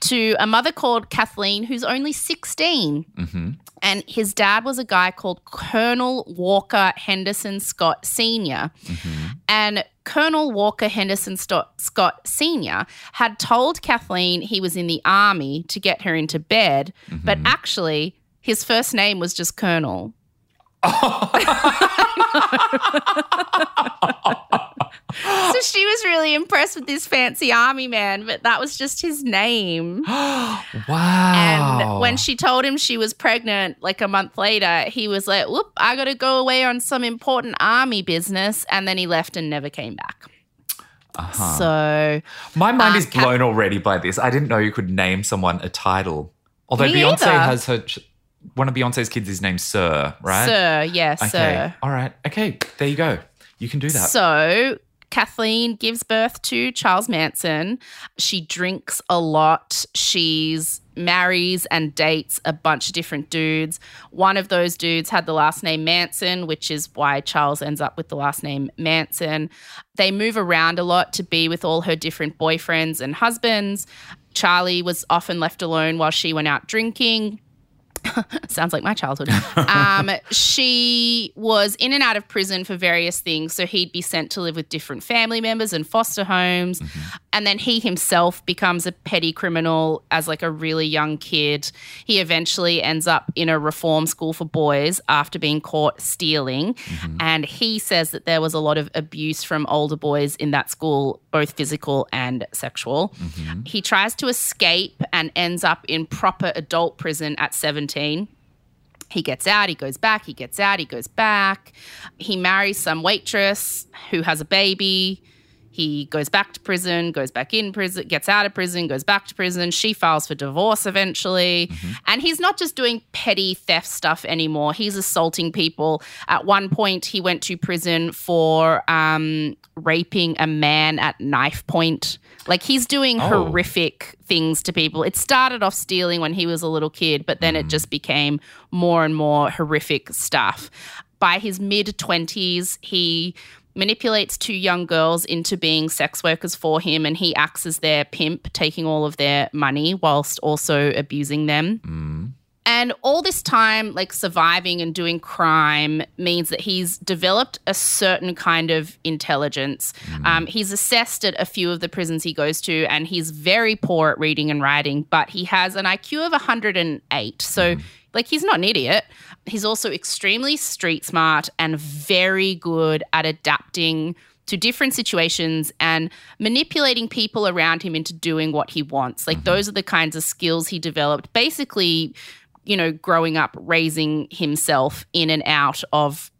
to a mother called Kathleen, who's only 16. Mm-hmm. And his dad was a guy called Colonel Walker Henderson Scott Sr. Mm-hmm. And Colonel Walker Henderson Scott Sr. had told Kathleen he was in the army to get her into bed, but mm-hmm. actually, his first name was just Colonel. so she was really impressed with this fancy army man, but that was just his name. Wow. And when she told him she was pregnant, like a month later, he was like, whoop, I got to go away on some important army business. And then he left and never came back. Uh-huh. So, My mind Uh, is blown already by this. I didn't know you could name someone a title. Although Me Beyonce either. has her, ch- one of Beyonce's kids is named Sir, right? sir, yes, Okay. sir. All right. Okay. There you go. You can do that. So, Kathleen gives birth to Charles Manson. She drinks a lot. She's marries and dates a bunch of different dudes. One of those dudes had the last name Manson, which is why Charles ends up with the last name Manson. They move around a lot to be with all her different boyfriends and husbands. Charlie was often left alone while she went out drinking. Sounds like my childhood. um, she was in and out of prison for various things. So he'd be sent to live with different family members and foster homes. Mm-hmm. And then he himself becomes a petty criminal as like a really young kid. He eventually ends up in a reform school for boys after being caught stealing. Mm-hmm. And he says that there was a lot of abuse from older boys in that school, both physical and sexual. Mm-hmm. He tries to escape and ends up in proper adult prison at 17. He gets out, he goes back, he gets out, he goes back. He marries some waitress who has a baby. He goes back to prison, goes back in prison, gets out of prison, goes back to prison. She files for divorce eventually. And he's not just doing petty theft stuff anymore. He's assaulting people. At one point, he went to prison for um, raping a man at knife point. Like he's doing Oh. horrific things to people. It started off stealing when he was a little kid, but then it mm. just became more and more horrific stuff. By his mid 20s, he manipulates two young girls into being sex workers for him and he acts as their pimp, taking all of their money whilst also abusing them. Mm. And all this time, like surviving and doing crime, means that he's developed a certain kind of intelligence. Hmm. Um, he's assessed at a few of the prisons he goes to, and he's very poor at reading and writing, but he has an IQ of 108. So, hmm. like, he's not an idiot. He's also extremely street smart and very good at adapting to different situations and manipulating people around him into doing what he wants. Like mm-hmm. those are the kinds of skills he developed basically, you know, growing up raising himself in and out of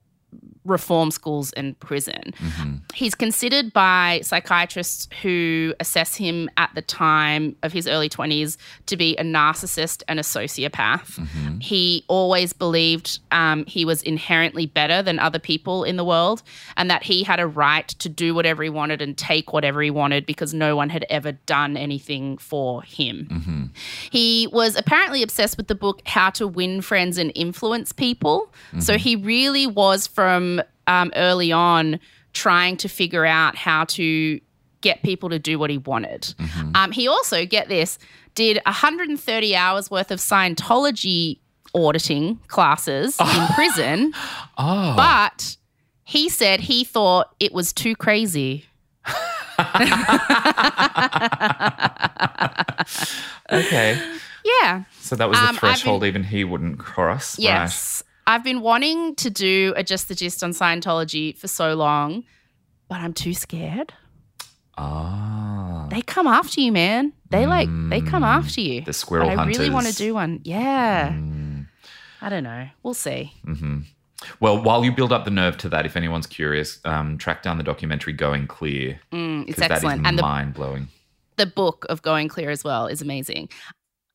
reform schools and prison. Mm-hmm. He's considered by psychiatrists who assess him at the time of his early 20s to be a narcissist and a sociopath. Mm-hmm. He always believed um, he was inherently better than other people in the world and that he had a right to do whatever he wanted and take whatever he wanted because no one had ever done anything for him. Mm-hmm. He was apparently obsessed with the book How to Win Friends and Influence People. So he really was from um, early on trying to figure out how to get people to do what he wanted. Um, he also, get this, did 130 hours worth of Scientology auditing classes in prison, Oh. but he said he thought it was too crazy. okay. Yeah. So that was the Um, threshold been- even he wouldn't cross. Yes. I've been wanting to do a Just the Gist on Scientology for so long, but I'm too scared. Ah. They come after you, man. They like they come after you. The squirrel but I really want to do one. Yeah. Mm. I don't know. We'll see. Well, while you build up the nerve to that, if anyone's curious, um, track down the documentary "Going Clear" Mm, it's excellent. is and mind blowing. the book of Going Clear as well is amazing.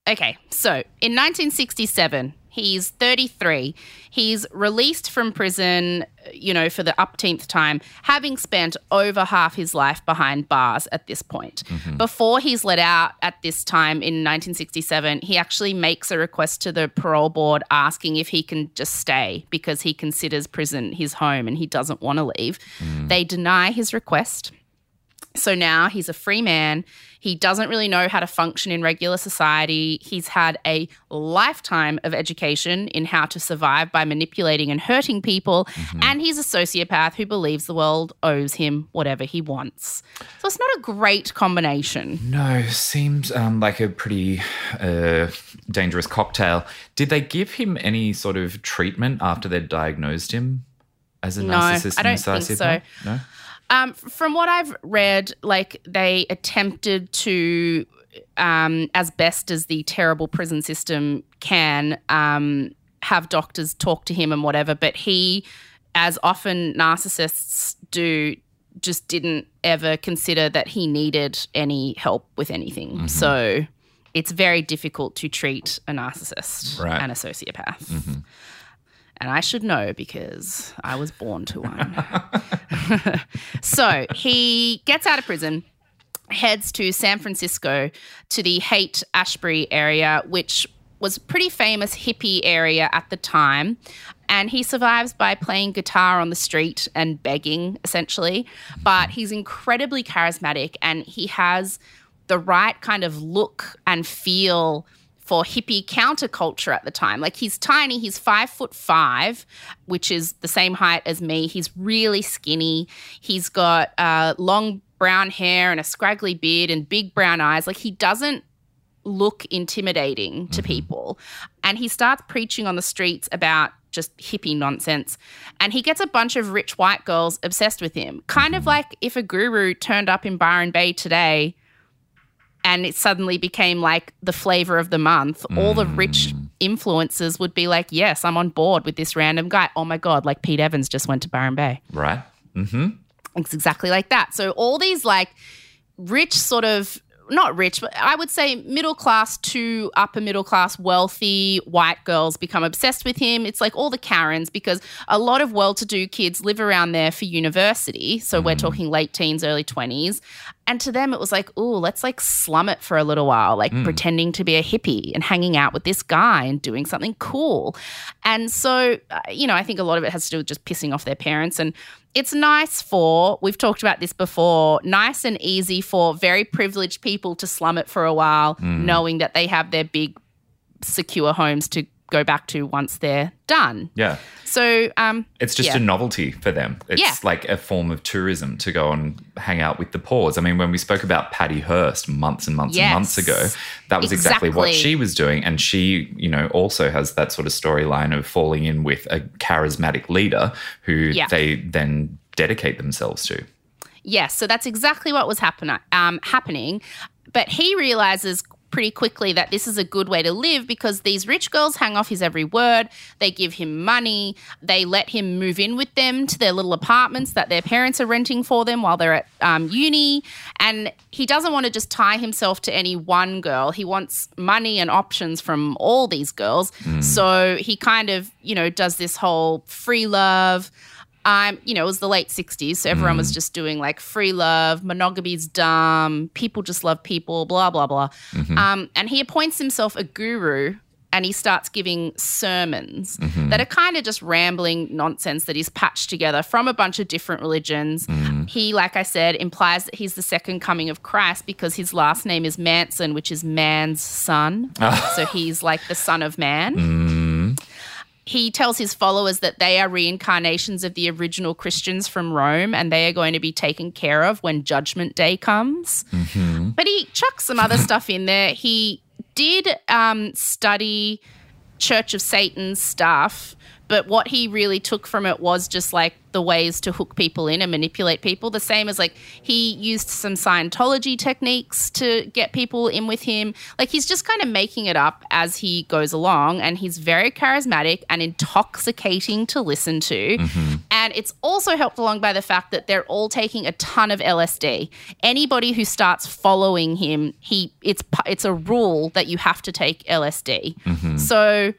Okay, so in 1967, He's 33. He's released from prison, you know, for the upteenth time, having spent over half his life behind bars at this point. Mm-hmm. Before he's let out at this time in 1967, he actually makes a request to the parole board asking if he can just stay because he considers prison his home and he doesn't want to leave. Mm. They deny his request. So now he's a free man. He doesn't really know how to function in regular society. He's had a lifetime of education in how to survive by manipulating and hurting people. And he's a sociopath who believes the world owes him whatever he wants. So it's not a great combination. No, seems um, like a pretty uh, dangerous cocktail. Did they give him any sort of treatment after they'd diagnosed him as a No, narcissist I don't think so. No. Um, from what I've read, like they attempted to, um, as best as the terrible prison system can, um, have doctors talk to him and whatever. But he, as often narcissists do, just didn't ever consider that he needed any help with anything. So it's very difficult to treat a narcissist Right. and a sociopath. And I should know because I was born to one. so he gets out of prison, heads to San Francisco to the Haight Ashbury area, which was a pretty famous hippie area at the time. And he survives by playing guitar on the street and begging, essentially. But he's incredibly charismatic and he has the right kind of look and feel for hippie counterculture at the time. Like he's tiny, he's five foot five, which is the same height as me. He's really skinny. He's got uh, long brown hair and a scraggly beard and big brown eyes. Like he doesn't look intimidating to people. And he starts preaching on the streets about just hippie nonsense. And he gets a bunch of rich white girls obsessed with him. Kind of like if a guru turned up in Byron Bay today and it suddenly became like the flavor of the month, all the rich influencers would be like, Yes, I'm on board with this random guy. Oh my God, like Pete Evans just went to Byron Bay. Right. Mm-hmm. It's exactly like that. So all these like rich sort of not rich, but I would say middle class to upper middle class, wealthy white girls become obsessed with him. It's like all the Karens because a lot of well to do kids live around there for university. So we're talking late teens, early 20s. And to them, it was like, oh, let's like slum it for a little while, like pretending to be a hippie and hanging out with this guy and doing something cool. And so, uh, you know, I think a lot of it has to do with just pissing off their parents. And it's nice for, we've talked about this before, nice and easy for very privileged people to slum it for a while, mm. knowing that they have their big, secure homes to go back to once they're done. Yeah. So, um, It's just Yeah. a novelty for them. It's Yeah. like a form of tourism to go and hang out with the paws. I mean, when we spoke about Patty Hearst months and months Yes. and months ago, that was exactly, what she was doing. And she, you know, also has that sort of storyline of falling in with a charismatic leader who Yeah. they then dedicate themselves to. Yes, so that's exactly what was happen- um, happening. But he realizes pretty quickly that this is a good way to live because these rich girls hang off his every word. They give him money. They let him move in with them to their little apartments that their parents are renting for them while they're at um, uni. And he doesn't want to just tie himself to any one girl. He wants money and options from all these girls. So he kind of, you know, does this whole free love. Um, you know, it was the late 60s, so everyone was just doing like free love, monogamy's dumb, people just love people, blah, blah, blah. Um, and he appoints himself a guru and he starts giving sermons that are kind of just rambling nonsense that he's patched together from a bunch of different religions. He, like I said, implies that he's the second coming of Christ because his last name is Manson, which is man's son. so he's like the son of man he tells his followers that they are reincarnations of the original Christians from Rome and they are going to be taken care of when Judgment Day comes. But he chucks some other stuff in there. He did um, study Church of Satan stuff, but what he really took from it was just like the ways to hook people in and manipulate people. The same as like he used some Scientology techniques to get people in with him. Like he's just kind of making it up as he goes along, and he's very charismatic and intoxicating to listen to. Mm-hmm. And it's also helped along by the fact that they're all taking a ton of LSD. Anybody who starts following him, he it's it's a rule that you have to take LSD. Mm-hmm. So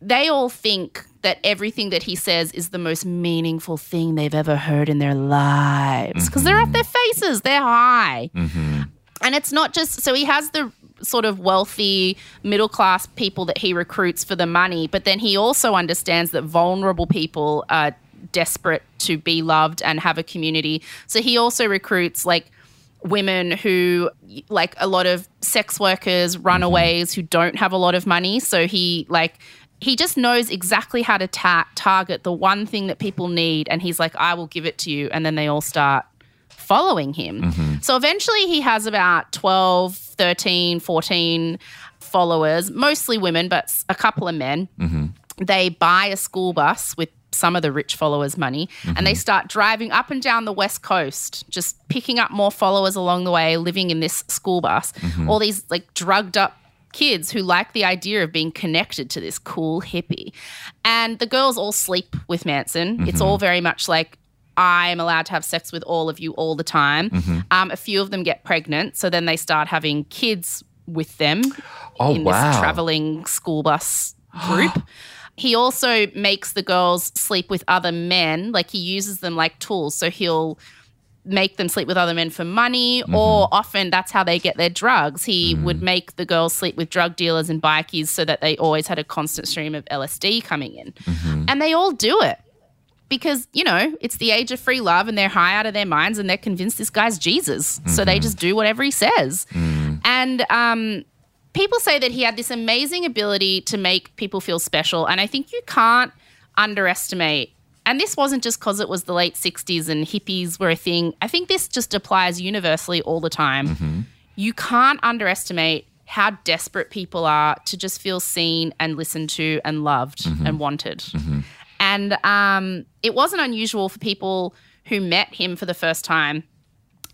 they all think that everything that he says is the most meaningful thing they've ever heard in their lives because they're up mm-hmm. their faces, they're high. Mm-hmm. And it's not just so he has the sort of wealthy middle class people that he recruits for the money, but then he also understands that vulnerable people are desperate to be loved and have a community. So he also recruits like women who like a lot of sex workers, mm-hmm. runaways who don't have a lot of money. So he like he just knows exactly how to ta- target the one thing that people need and he's like I will give it to you and then they all start following him. Mm-hmm. So eventually he has about 12, 13, 14 followers, mostly women, but a couple of men. Mm-hmm. They buy a school bus with some of the rich followers' money and they mm-hmm. start driving up and down the West Coast, just picking up more followers along the way, living in this school bus. All these like drugged up kids who like the idea of being connected to this cool hippie. And the girls all sleep with Manson. It's all very much like, I'm allowed to have sex with all of you all the time. Um, a few of them get pregnant, so then they start having kids with them Oh, in wow. this traveling school bus group. he also makes the girls sleep with other men, like he uses them like tools. So he'll make them sleep with other men for money, mm-hmm. or often that's how they get their drugs. He mm-hmm. would make the girls sleep with drug dealers and bikies so that they always had a constant stream of LSD coming in. Mm-hmm. And they all do it because, you know, it's the age of free love and they're high out of their minds and they're convinced this guy's Jesus. So they just do whatever he says. Mm. And um, people say that he had this amazing ability to make people feel special. And I think you can't underestimate. And this wasn't just because it was the late 60s and hippies were a thing. I think this just applies universally all the time. Mm-hmm. You can't underestimate how desperate people are to just feel seen and listened to and loved mm-hmm. and wanted. Mm-hmm. And um, it wasn't unusual for people who met him for the first time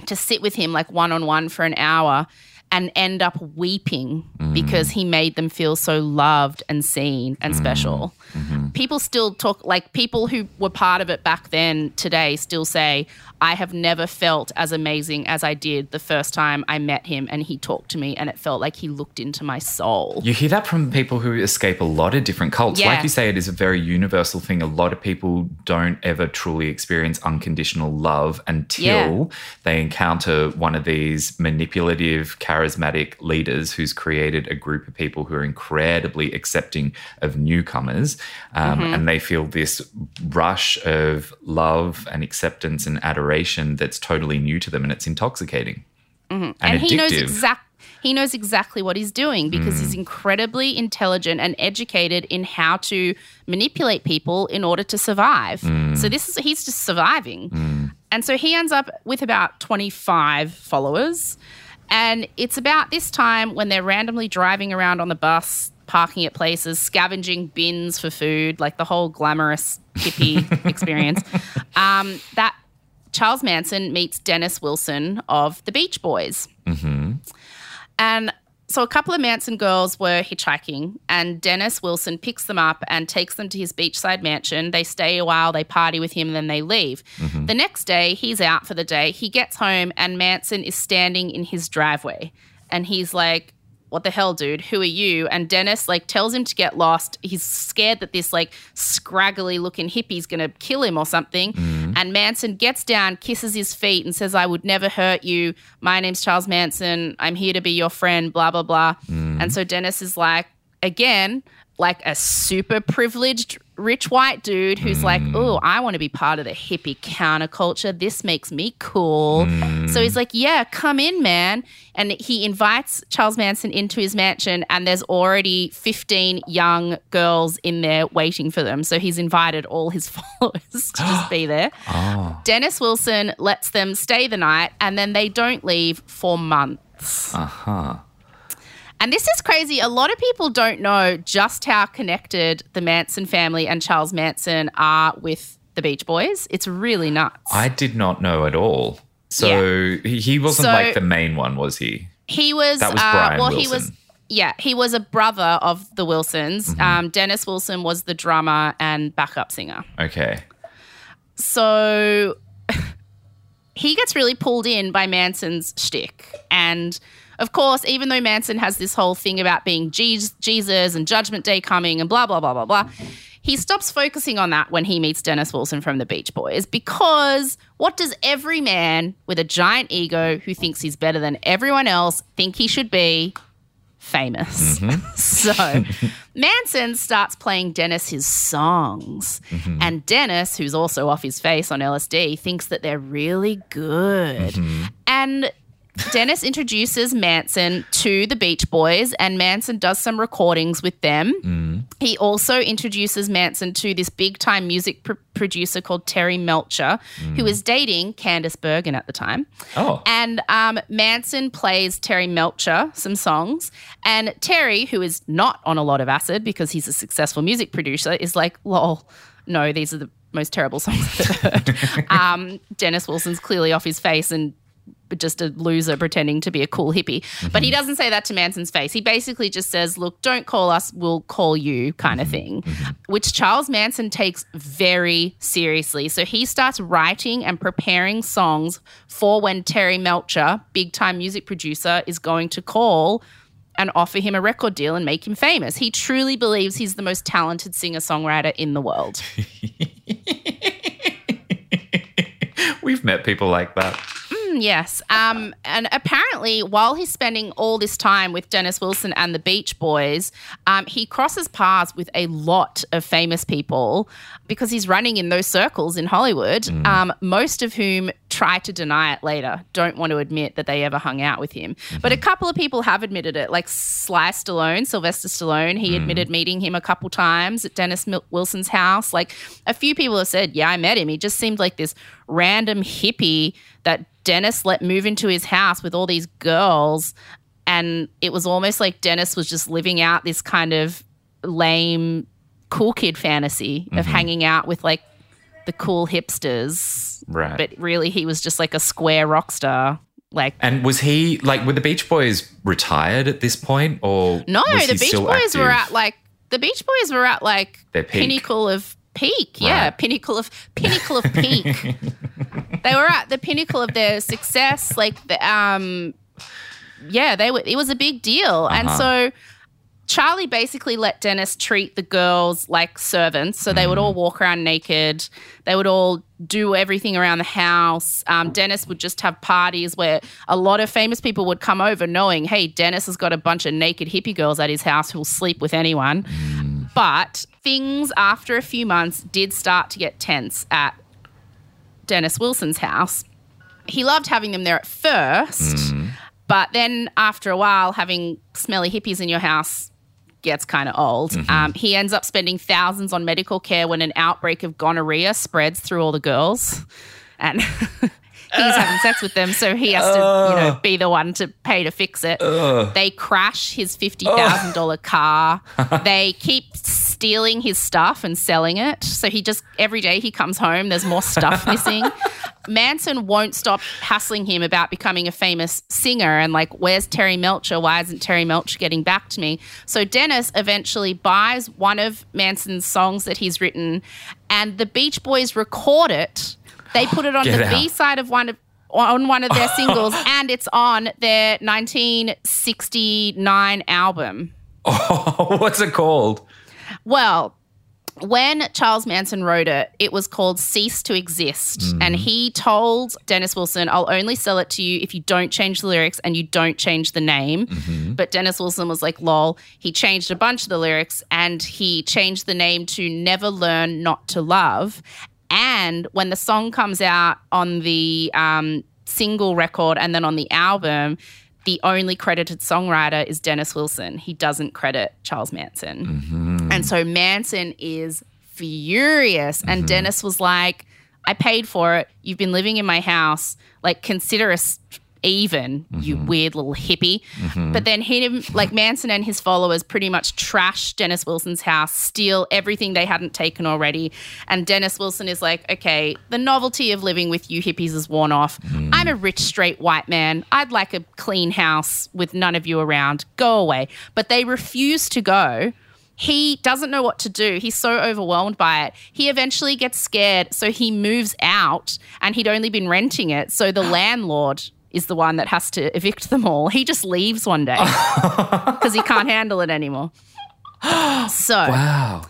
to sit with him like one on one for an hour and end up weeping mm. because he made them feel so loved and seen and special. Mm. Mm-hmm. People still talk, like people who were part of it back then today still say, I have never felt as amazing as I did the first time I met him and he talked to me and it felt like he looked into my soul. You hear that from people who escape a lot of different cults. Yeah. Like you say, it is a very universal thing. A lot of people don't ever truly experience unconditional love until Yeah. they encounter one of these manipulative, charismatic leaders who's created a group of people who are incredibly accepting of newcomers. Um, Mm-hmm. And they feel this rush of love and acceptance and adoration that's totally new to them and it's intoxicating. And, Mm-hmm. and addictive. he knows exact he knows exactly what he's doing because Mm. he's incredibly intelligent and educated in how to manipulate people in order to survive. Mm. So this is he's just surviving. And so he ends up with about 25 followers. And it's about this time when they're randomly driving around on the bus, parking at places, scavenging bins for food, like the whole glamorous hippie experience. Um, that Charles Manson meets Dennis Wilson of the Beach Boys. And so a couple of Manson girls were hitchhiking, and Dennis Wilson picks them up and takes them to his beachside mansion. They stay a while, they party with him, and then they leave. The next day, he's out for the day. He gets home, and Manson is standing in his driveway. And he's like, what the hell, dude? Who are you? And Dennis like tells him to get lost. He's scared that this like scraggly looking hippie's gonna kill him or something. Mm-hmm. And Manson gets down, kisses his feet, and says, I would never hurt you. My name's Charles Manson. I'm here to be your friend, blah, blah, blah. Mm-hmm. And so Dennis is like, again, like a super privileged rich white dude who's like, oh, I want to be part of the hippie counterculture. This makes me cool. So mm. he's like, yeah, come in, man. And he invites Charles Manson into his mansion, and there's already 15 young girls in there waiting for them. So he's invited all his followers to just be there. Ah. Dennis Wilson lets them stay the night, and then they don't leave for months. Uh huh. And this is crazy. A lot of people don't know just how connected the Manson family and Charles Manson are with the Beach Boys. It's really nuts. I did not know at all. So he, he wasn't So- like the main one, was he? he was, That was uh, Brian well, he Wilson. was, yeah, he was a brother of the Wilsons. Mm-hmm. Um, Dennis Wilson was the drummer and backup singer. Okay. So he gets really pulled in by Manson's shtick. And of course, even though Manson has this whole thing about being Jesus and Judgment Day coming and blah, blah, blah, blah, blah, he stops focusing on that when he meets Dennis Wilson from the Beach Boys because what does every man with a giant ego who thinks he's better than everyone else think he should be? Famous. Mm-hmm. so Manson starts playing Dennis his songs. Mm-hmm. And Dennis, who's also off his face on LSD, thinks that they're really good. Mm-hmm. And Dennis introduces Manson to the Beach Boys, and Manson does some recordings with them. He also introduces Manson to this big time music pr- producer called Terry Melcher, who was dating Candice Bergen at the time. Oh. And um, Manson plays Terry Melcher some songs. And Terry, who is not on a lot of acid because he's a successful music producer, is like, lol, no, these are the most terrible songs I've heard. um, Dennis Wilson's clearly off his face and just a loser pretending to be a cool hippie. But he mm-hmm. doesn't say that to Manson's face. He basically just says, look, don't call us, we'll call you, kind of mm-hmm. thing, mm-hmm. which Charles Manson takes very seriously. So he starts writing and preparing songs for when Terry Melcher, big time music producer, is going to call and offer him a record deal and make him famous. He truly believes he's the most talented singer songwriter in the world. We've met people like that. Yes. Um, and apparently, while he's spending all this time with Dennis Wilson and the Beach Boys, um, he crosses paths with a lot of famous people because he's running in those circles in Hollywood, um, most of whom try to deny it later, don't want to admit that they ever hung out with him. But a couple of people have admitted it, like Sly Stallone, Sylvester Stallone. He admitted meeting him a couple times at Dennis Wilson's house. Like a few people have said, yeah, I met him. He just seemed like this random hippie that Dennis let move into his house with all these girls. And it was almost like Dennis was just living out this kind of lame cool kid fantasy of mm-hmm. hanging out with like the cool hipsters. Right. But really, he was just like a square rock star. Like, And was he like were the Beach Boys retired at this point, or no, the he Beach Boys were at like, the Beach Boys were at like Their peak. pinnacle of peak. Yeah, pinnacle of pinnacle of peak. they were at the pinnacle of their success. Like the um, yeah, they were. It was a big deal, and Uh-huh. so. Charlie basically let Dennis treat the girls like servants. So they would Mm. all walk around naked. They would all do everything around the house. Um, Dennis would just have parties where a lot of famous people would come over knowing, hey, Dennis has got a bunch of naked hippie girls at his house who'll sleep with anyone. But things after a few months did start to get tense at Dennis Wilson's house. He loved having them there at first, but then after a while, having smelly hippies in your house gets kind of old. Um, he ends up spending thousands on medical care when an outbreak of gonorrhea spreads through all the girls. And he's having sex with them, so he has to, you know, uh. be the one to pay to fix it. Uh. They crash his fifty thousand dollar uh. car. they keep stealing his stuff and selling it. So he just every day he comes home, there's more stuff missing. Manson won't stop hassling him about becoming a famous singer and like, where's Terry Melcher? Why isn't Terry Melcher getting back to me? So Dennis eventually buys one of Manson's songs that he's written, and the Beach Boys record it. They put it on Get the out. B side of one of on one of their singles, and it's on their 1969 album. Oh, what's it called? Well, when Charles Manson wrote it, it was called Cease to Exist. Mm-hmm. And he told Dennis Wilson, I'll only sell it to you if you don't change the lyrics and you don't change the name. Mm-hmm. But Dennis Wilson was like, lol. He changed a bunch of the lyrics and he changed the name to Never Learn Not to Love. And when the song comes out on the um, single record and then on the album, the only credited songwriter is Dennis Wilson. He doesn't credit Charles Manson. And so Manson is furious. And Dennis was like, I paid for it. You've been living in my house. Like, consider us even, you mm-hmm. weird little hippie. Mm-hmm. But then him, like Manson and his followers pretty much trash Dennis Wilson's house, steal everything they hadn't taken already. And Dennis Wilson is like, okay, the novelty of living with you hippies is worn off. Mm. I'm a rich, straight white man. I'd like a clean house with none of you around. Go away. But they refuse to go he doesn't know what to do. He's so overwhelmed by it. He eventually gets scared, so he moves out and he'd only been renting it. So the landlord is the one that has to evict them all. He just leaves one day because he can't handle it anymore. So Wow.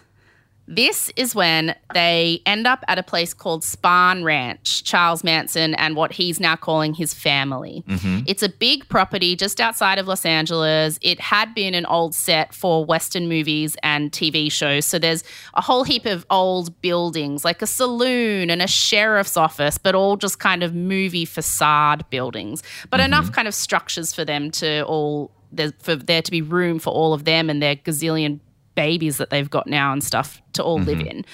This is when they end up at a place called Spahn Ranch, Charles Manson and what he's now calling his family. Mm-hmm. It's a big property just outside of Los Angeles. It had been an old set for Western movies and TV shows. So there's a whole heap of old buildings, like a saloon and a sheriff's office, but all just kind of movie facade buildings, but mm-hmm. enough kind of structures for them to all. There, for there to be room for all of them and their gazillion babies that they've got now and stuff to all live mm-hmm. in.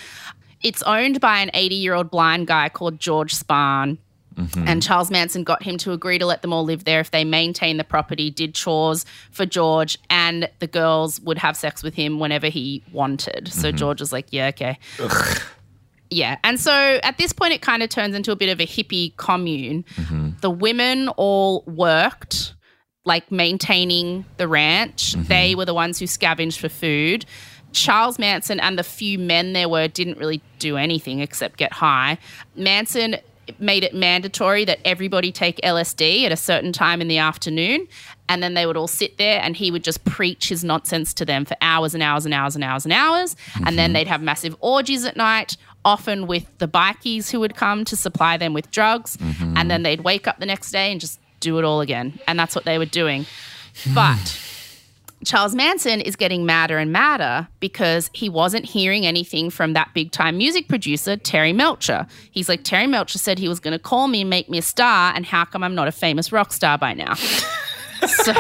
It's owned by an 80 year old blind guy called George Spahn. Mm-hmm. And Charles Manson got him to agree to let them all live there if they maintained the property, did chores for George, and the girls would have sex with him whenever he wanted. So mm-hmm. George was like, yeah, okay. Yeah. And so at this point, it kind of turns into a bit of a hippie commune. The women all worked, like maintaining the ranch. Mm-hmm. They were the ones who scavenged for food. Charles Manson and the few men there were didn't really do anything except get high. Manson made it mandatory that everybody take LSD at a certain time in the afternoon. And then they would all sit there and he would just preach his nonsense to them for hours and hours and hours and hours and hours. And then mm-hmm. they'd have massive orgies at night, often with the bikies who would come to supply them with drugs. Mm-hmm. And then they'd wake up the next day and just do it all again. And that's what they were doing. But hmm. Charles Manson is getting madder and madder because he wasn't hearing anything from that big time music producer, Terry Melcher. He's like, Terry Melcher said he was going to call me and make me a star, and how come I'm not a famous rock star by now? so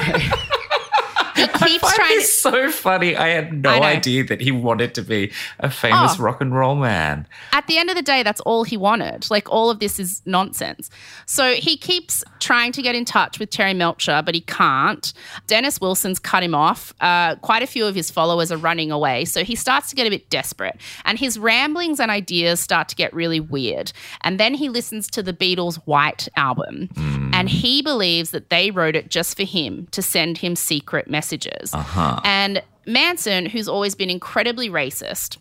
he keeps Find trying to. so funny. I had no I idea that he wanted to be a famous Oh. rock and roll man. at the end of the day, that's all he wanted. Like all of this is nonsense. So he keeps trying to get in touch with Terry Melcher, but he can't. Dennis Wilson's cut him off. Uh, quite a few of his followers are running away. So he starts to get a bit desperate. And his ramblings and ideas start to get really weird. And then he listens to the Beatles' White album. And he believes that they wrote it just for him to send him secret messages. Uh-huh. And Manson, who's always been incredibly racist,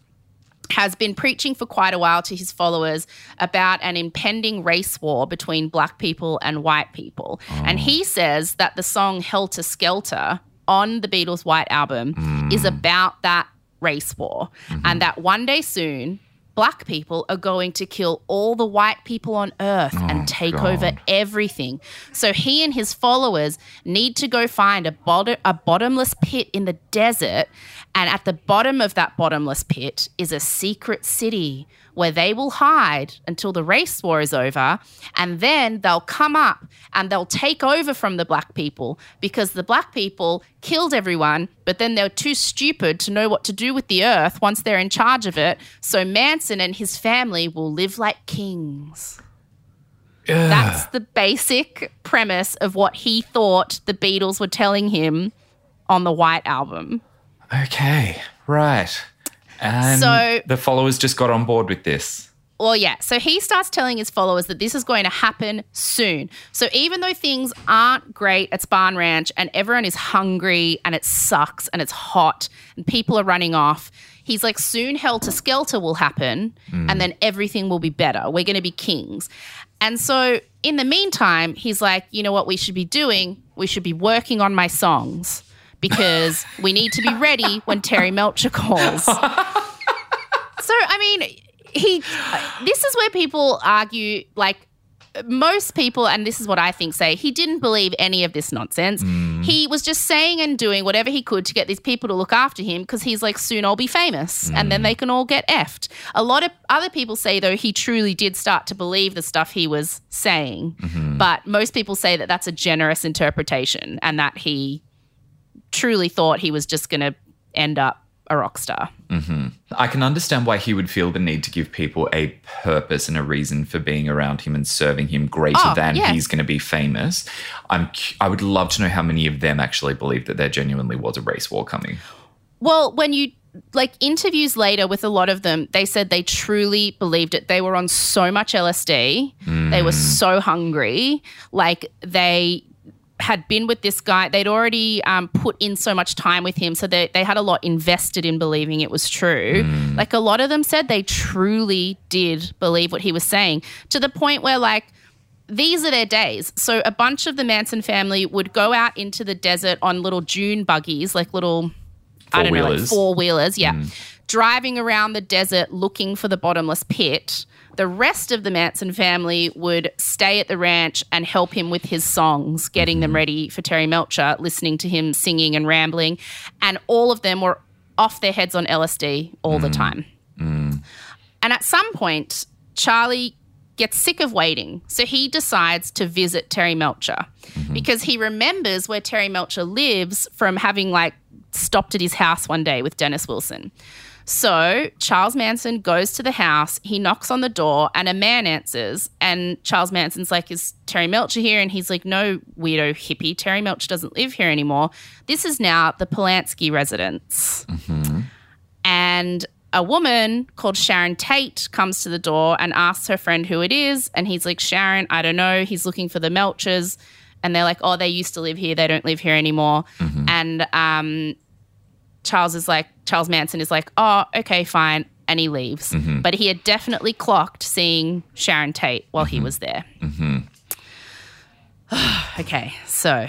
has been preaching for quite a while to his followers about an impending race war between black people and white people. And he oh. says that the song Helter Skelter on the Beatles' White Album is mm. about that race war. And mm-hmm. that one day soon, black people are going to kill all the white people on earth and oh, take over everything. So he and his followers need to go find a, bottom, a bottomless pit in the desert. And at the bottom of that bottomless pit is a secret city where they will hide until the race war is over. And then they'll come up and they'll take over from the black people because the black people killed everyone, but then they're too stupid to know what to do with the earth once they're in charge of it. So Manson and his family will live like kings. That's the basic premise of what he thought the Beatles were telling him on the White Album. Okay, right. And So- the followers just got on board with this. Well, yeah. So he starts telling his followers that this is going to happen soon. So even though things aren't great at Spahn Ranch and everyone is hungry and it sucks and it's hot and people are running off, he's like, soon Helter Skelter will happen hmm. and then everything will be better. We're going to be kings. And so in the meantime, he's like, you know what we should be doing? We should be working on my songs because we need to be ready when Terry Melcher calls. So I mean, he. This is where people argue, like most people, and this is what I think say he didn't believe any of this nonsense. Mm. He was just saying and doing whatever he could to get these people to look after him because he's like, soon I'll be famous, and then mm. they can all get effed. A lot of other people say though he truly did start to believe the stuff he was saying, mm-hmm. but most people say that that's a generous interpretation and that he truly thought he was just going to end up a rock star. Mm-hmm. I can understand why he would feel the need to give people a purpose and a reason for being around him and serving him greater Oh, than he's going to be famous. I'm I would love to know how many of them actually believe that there genuinely was a race war coming. Well, when you like interviews later with a lot of them, they said they truly believed it. They were on so much LSD. They were mm. so hungry. Like they had been with this guy. They'd already um, put in so much time with him. So they, they had a lot invested in believing it was true. Like a lot of them said they truly did believe what he was saying to the point where, like, these are their days. So a bunch of the Manson family would go out into the desert on little dune buggies, like little, I don't know, like Four-wheelers. four wheelers. Yeah. Driving around the desert looking for the bottomless pit. The rest of the Manson family would stay at the ranch and help him with his songs, getting them mm-hmm. ready for Terry Melcher, listening to him singing and rambling. And all of them were off their heads on LSD all the mm. time. Mm. And at some point, Charlie gets sick of waiting. So he decides to visit Terry Melcher mm-hmm. because he remembers where Terry Melcher lives from having like stopped at his house one day with Dennis Wilson. So Charles Manson goes to the house, he knocks on the door, and a man answers. And Charles Manson's like, Is Terry Melcher here? And he's like, No, weirdo hippie. Terry Melcher doesn't live here anymore. This is now the Polanski residence and a woman called Sharon Tate comes to the door and asks her friend who it is. And he's like, Sharon, I don't know. He's looking for the Melchers. And they're like, oh, they used to live here. They don't live here anymore. And um, Charles is like, Charles Manson is like, oh, okay, fine. And he leaves. Mm-hmm. But he had definitely clocked seeing Sharon Tate while he mm-hmm. was there. Mm-hmm. okay, so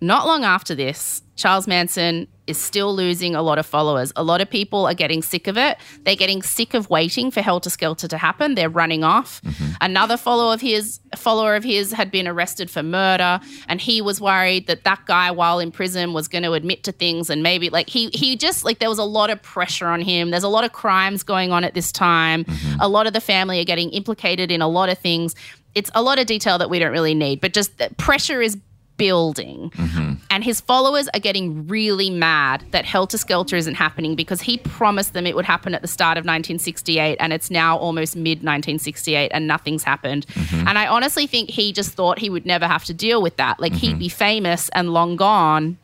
not long after this, Charles Manson is still losing a lot of followers. A lot of people are getting sick of it. They're getting sick of waiting for Helter Skelter to happen. They're running off. Mm-hmm. Another follower of his follower of his had been arrested for murder, and he was worried that that guy, while in prison, was going to admit to things and maybe like he he just like there was a lot of pressure on him. There's a lot of crimes going on at this time. Mm-hmm. A lot of the family are getting implicated in a lot of things. It's a lot of detail that we don't really need, but just that pressure is building. Mm-hmm. And his followers are getting really mad that Helter Skelter isn't happening because he promised them it would happen at the start of 1968 and it's now almost mid 1968 and nothing's happened. Mm-hmm. And I honestly think he just thought he would never have to deal with that. Like he'd mm-hmm. be famous and long gone.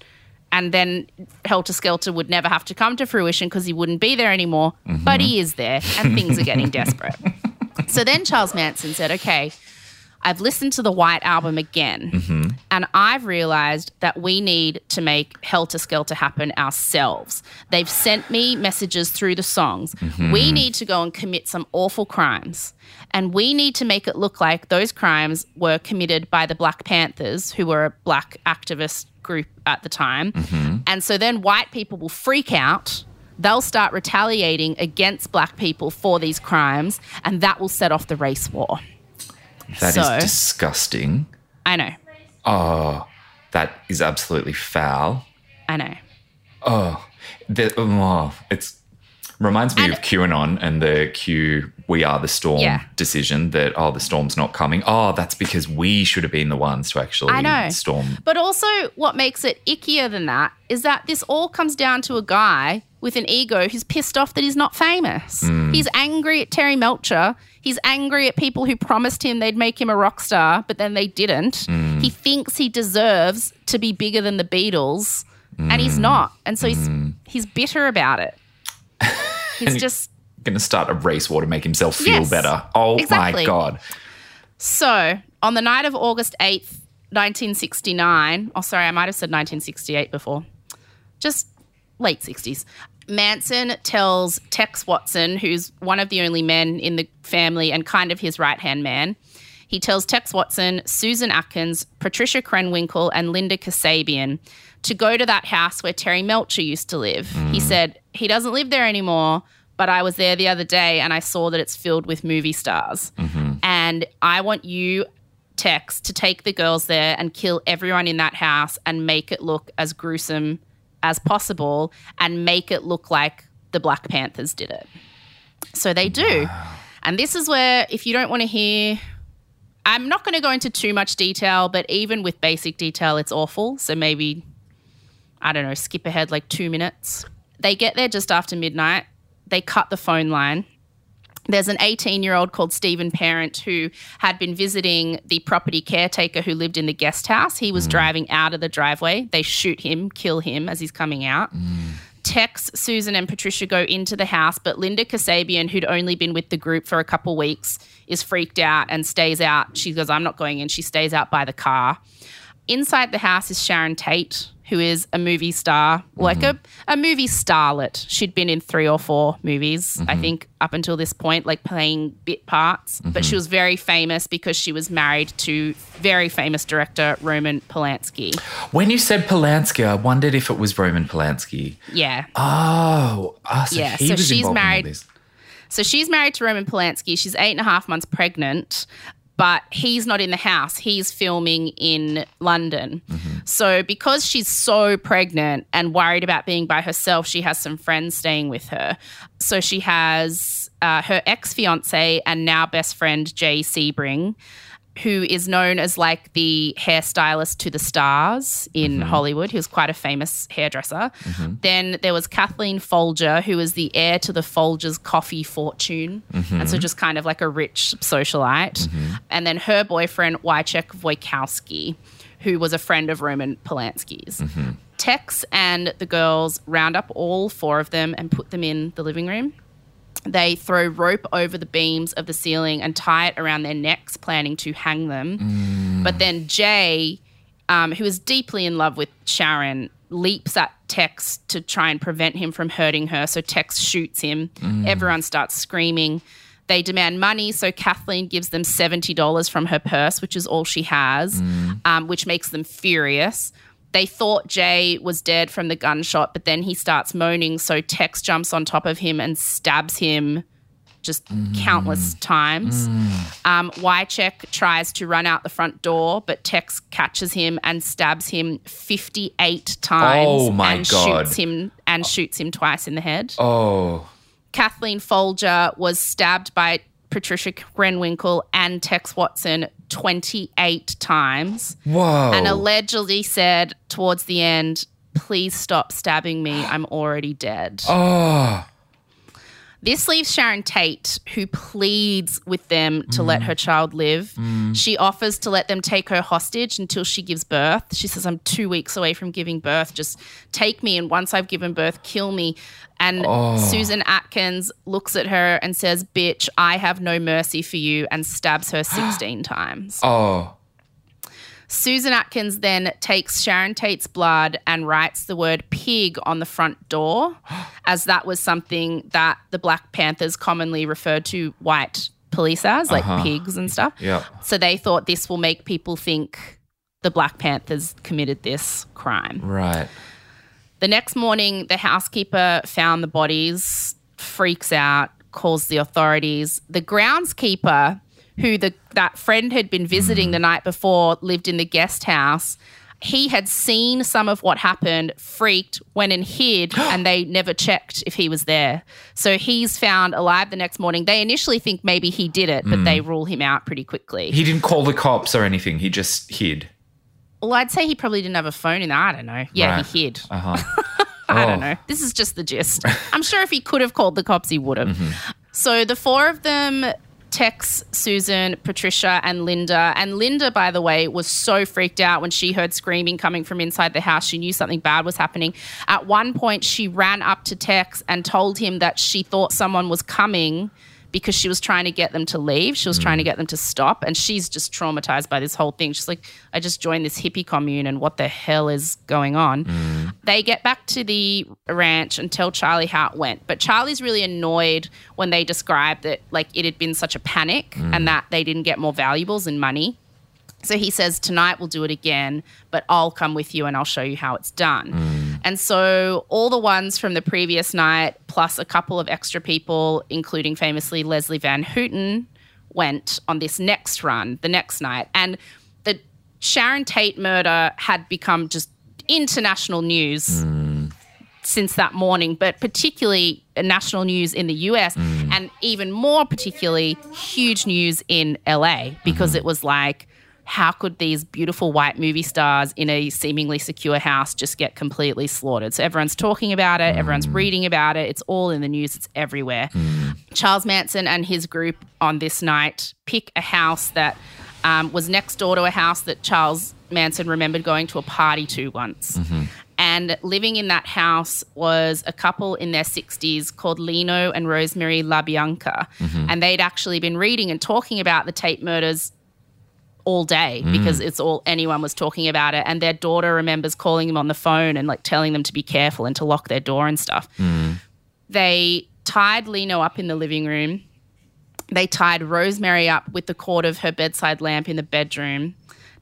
And then Helter Skelter would never have to come to fruition because he wouldn't be there anymore. But he is there and things are getting desperate. So then Charles Manson said, okay, I've listened to the White Album again, mm-hmm. and I've realized that we need to make Helter Skelter happen ourselves. They've sent me messages through the songs. Mm-hmm. We need to go and commit some awful crimes, and we need to make it look like those crimes were committed by the Black Panthers, who were a black activist group at the time. Mm-hmm. And so then white people will freak out. They'll start retaliating against black people for these crimes, and that will set off the race war. That is So- disgusting. I know. Oh, that is absolutely foul. I know. Oh, the, oh it's reminds me And- of QAnon and the Q "We Are the Storm" Yeah. decision that oh the storm's not coming. Oh, that's because we should have been the ones to actually I know. storm. But also, what makes it ickier than that is that this all comes down to a guy with an ego who's pissed off that he's not famous. Mm. He's angry at Terry Melcher. He's angry at people who promised him they'd make him a rock star, but then they didn't. Mm. He thinks he deserves to be bigger than the Beatles, and he's mm. not. And so he's he's bitter about it. He's just Going to start a race war to make himself feel Yes, better. Oh exactly. my god! So, on the night of August 8th, 1969, oh, sorry, I might have said 1968 before, just late 60s, Manson tells Tex Watson, who's one of the only men in the family and kind of his right hand man, he tells Tex Watson, Susan Atkins, Patricia Krenwinkel, and Linda Kasabian to go to that house where Terry Melcher used to live. He mm. said, he doesn't live there anymore, but I was there the other day and I saw that it's filled with movie stars. Mm-hmm. And I want you, Tex, to take the girls there and kill everyone in that house and make it look as gruesome as possible and make it look like the Black Panthers did it. So they do. And this is where, if you don't want to hear, I'm not going to go into too much detail, but even with basic detail, it's awful. So maybe, I don't know, skip ahead like two minutes. They get there just after midnight. They cut the phone line. There's an 18 year old called Steven Parent who had been visiting the property caretaker who lived in the guest house. He was hmm. driving out of the driveway. They shoot him, kill him as he's coming out. Hmm. Tex, Susan, and Patricia go into the house, but Linda Kasabian, who'd only been with the group for a couple weeks, is freaked out and stays out. She goes, I'm not going in. She stays out by the car. inside the house is Sharon Tate, who is a movie star, like mm-hmm. a, a movie starlet. She'd been in three or four movies, I mm-hmm. think, up until this point, like playing bit parts. But she mm-hmm. was very famous because she was married to very famous director Roman Polanski. When you said Polanski, I wondered if it was Roman Polanski. Yeah. Oh, ah, so Yeah, he so was she's involved in all married-. So she's married to Roman Polanski. She's eight and a half months pregnant, but he's not in the house. He's filming in London. So because she's so pregnant and worried about being by herself, she has some friends staying with her. So she has uh, her ex fiance and now best friend, Jay Sebring. Who is known as like the hairstylist to the stars in mm-hmm. Hollywood? He was quite a famous hairdresser. Mm-hmm. Then there was Kathleen Folger, who was the heir to the Folgers coffee fortune. And so mm-hmm. just kind of like a rich socialite. And then her boyfriend, Wojciech Wojciechowski, who was a friend of Roman Polanski's. Tex and the girls round up all four of them and put them in the living room. They throw rope over the beams of the ceiling and tie it around their necks, planning to hang them. But then Jay, um, who is deeply in love with Sharon, leaps at Tex to try and prevent him from hurting her. So Tex shoots him. Everyone starts screaming. They demand money, so Kathleen gives them $70 from her purse, which is all she has, um, which makes them furious. They thought Jay was dead from the gunshot, but then he starts moaning, so Tex jumps on top of him and stabs him just countless times. Um, Wojciech tries to run out the front door, but Tex catches him and stabs him 58 times Oh my and God. shoots him and shoots him twice in the head. Oh, Kathleen Folger was stabbed by Patricia Krenwinkel and Tex Watson 28 times whoa. and allegedly said towards the end, Please stop stabbing me. I'm already dead. oh, This leaves Sharon Tate, who pleads with them to mm. let her child live. Mm. She offers to let them take her hostage until she gives birth. She says, I'm two weeks away from giving birth. Just take me. And once I've given birth, kill me. And oh. Susan Atkins looks at her and says, Bitch, I have no mercy for you, and stabs her 16 times. oh. Susan Atkins then takes Sharon Tate's blood and writes the word pig on the front door, as that was something that the Black Panthers commonly referred to white police as, like uh-huh. pigs and stuff. Yeah. So they thought this will make people think the Black Panthers committed this crime. Right. The next morning, the housekeeper found the bodies, freaks out, calls the authorities. The groundskeeper, who the that friend had been visiting the night before, lived in the guest house. He had seen some of what happened, freaked, went and hid, and they never checked if he was there. So he's found alive the next morning. They initially think maybe he did it, but they rule him out pretty quickly. He didn't call the cops or anything. He just hid. well, I'd say he probably didn't have a phone in there. I don't know. Yeah, Right. he hid. Uh huh. I Oh. don't know. This is just the gist. I'm sure if he could have called the cops, he would have. Mm-hmm. So the four of them Tex, Susan, Patricia, and Linda. And Linda, by the way, was so freaked out when she heard screaming coming from inside the house. She knew something bad was happening. At one point, she ran up to Tex and told him that she thought someone was coming because she was trying to get them to leave. She was trying to hmm. get them to stop. And she's just traumatized by this whole thing. She's like, I just joined this hippie commune and what the hell is going on? Hmm. They get back to the ranch and tell Charlie how it went. But Charlie's really annoyed when they describe that like it had been such a panic mm. and that they didn't get more valuables and money. So he says, Tonight we'll do it again, but I'll come with you and I'll show you how it's done. Mm. And so all the ones from the previous night, plus a couple of extra people, including famously Leslie Van Houten, went on this next run the next night. And the Sharon Tate murder had become just international news hmm. since that morning, but particularly national news in the US hmm. and even more particularly huge news in LA because hmm. it was like, how could these beautiful white movie stars in a seemingly secure house just get completely slaughtered? So everyone's talking about it, everyone's reading about it, it's all in the news, it's everywhere. Charles Manson and his group on this night pick a house that um, was next door to a house that Charles Manson remembered going to a party to once. And living in that house was a couple in their 60s called Leno and Rosemary LaBianca. And they'd actually been reading and talking about the Tate murders all day Mm. because it's all anyone was talking about it. And their daughter remembers calling them on the phone and like telling them to be careful and to lock their door and stuff. Mm. They tied Leno up in the living room. They tied Rosemary up with the cord of her bedside lamp in the bedroom.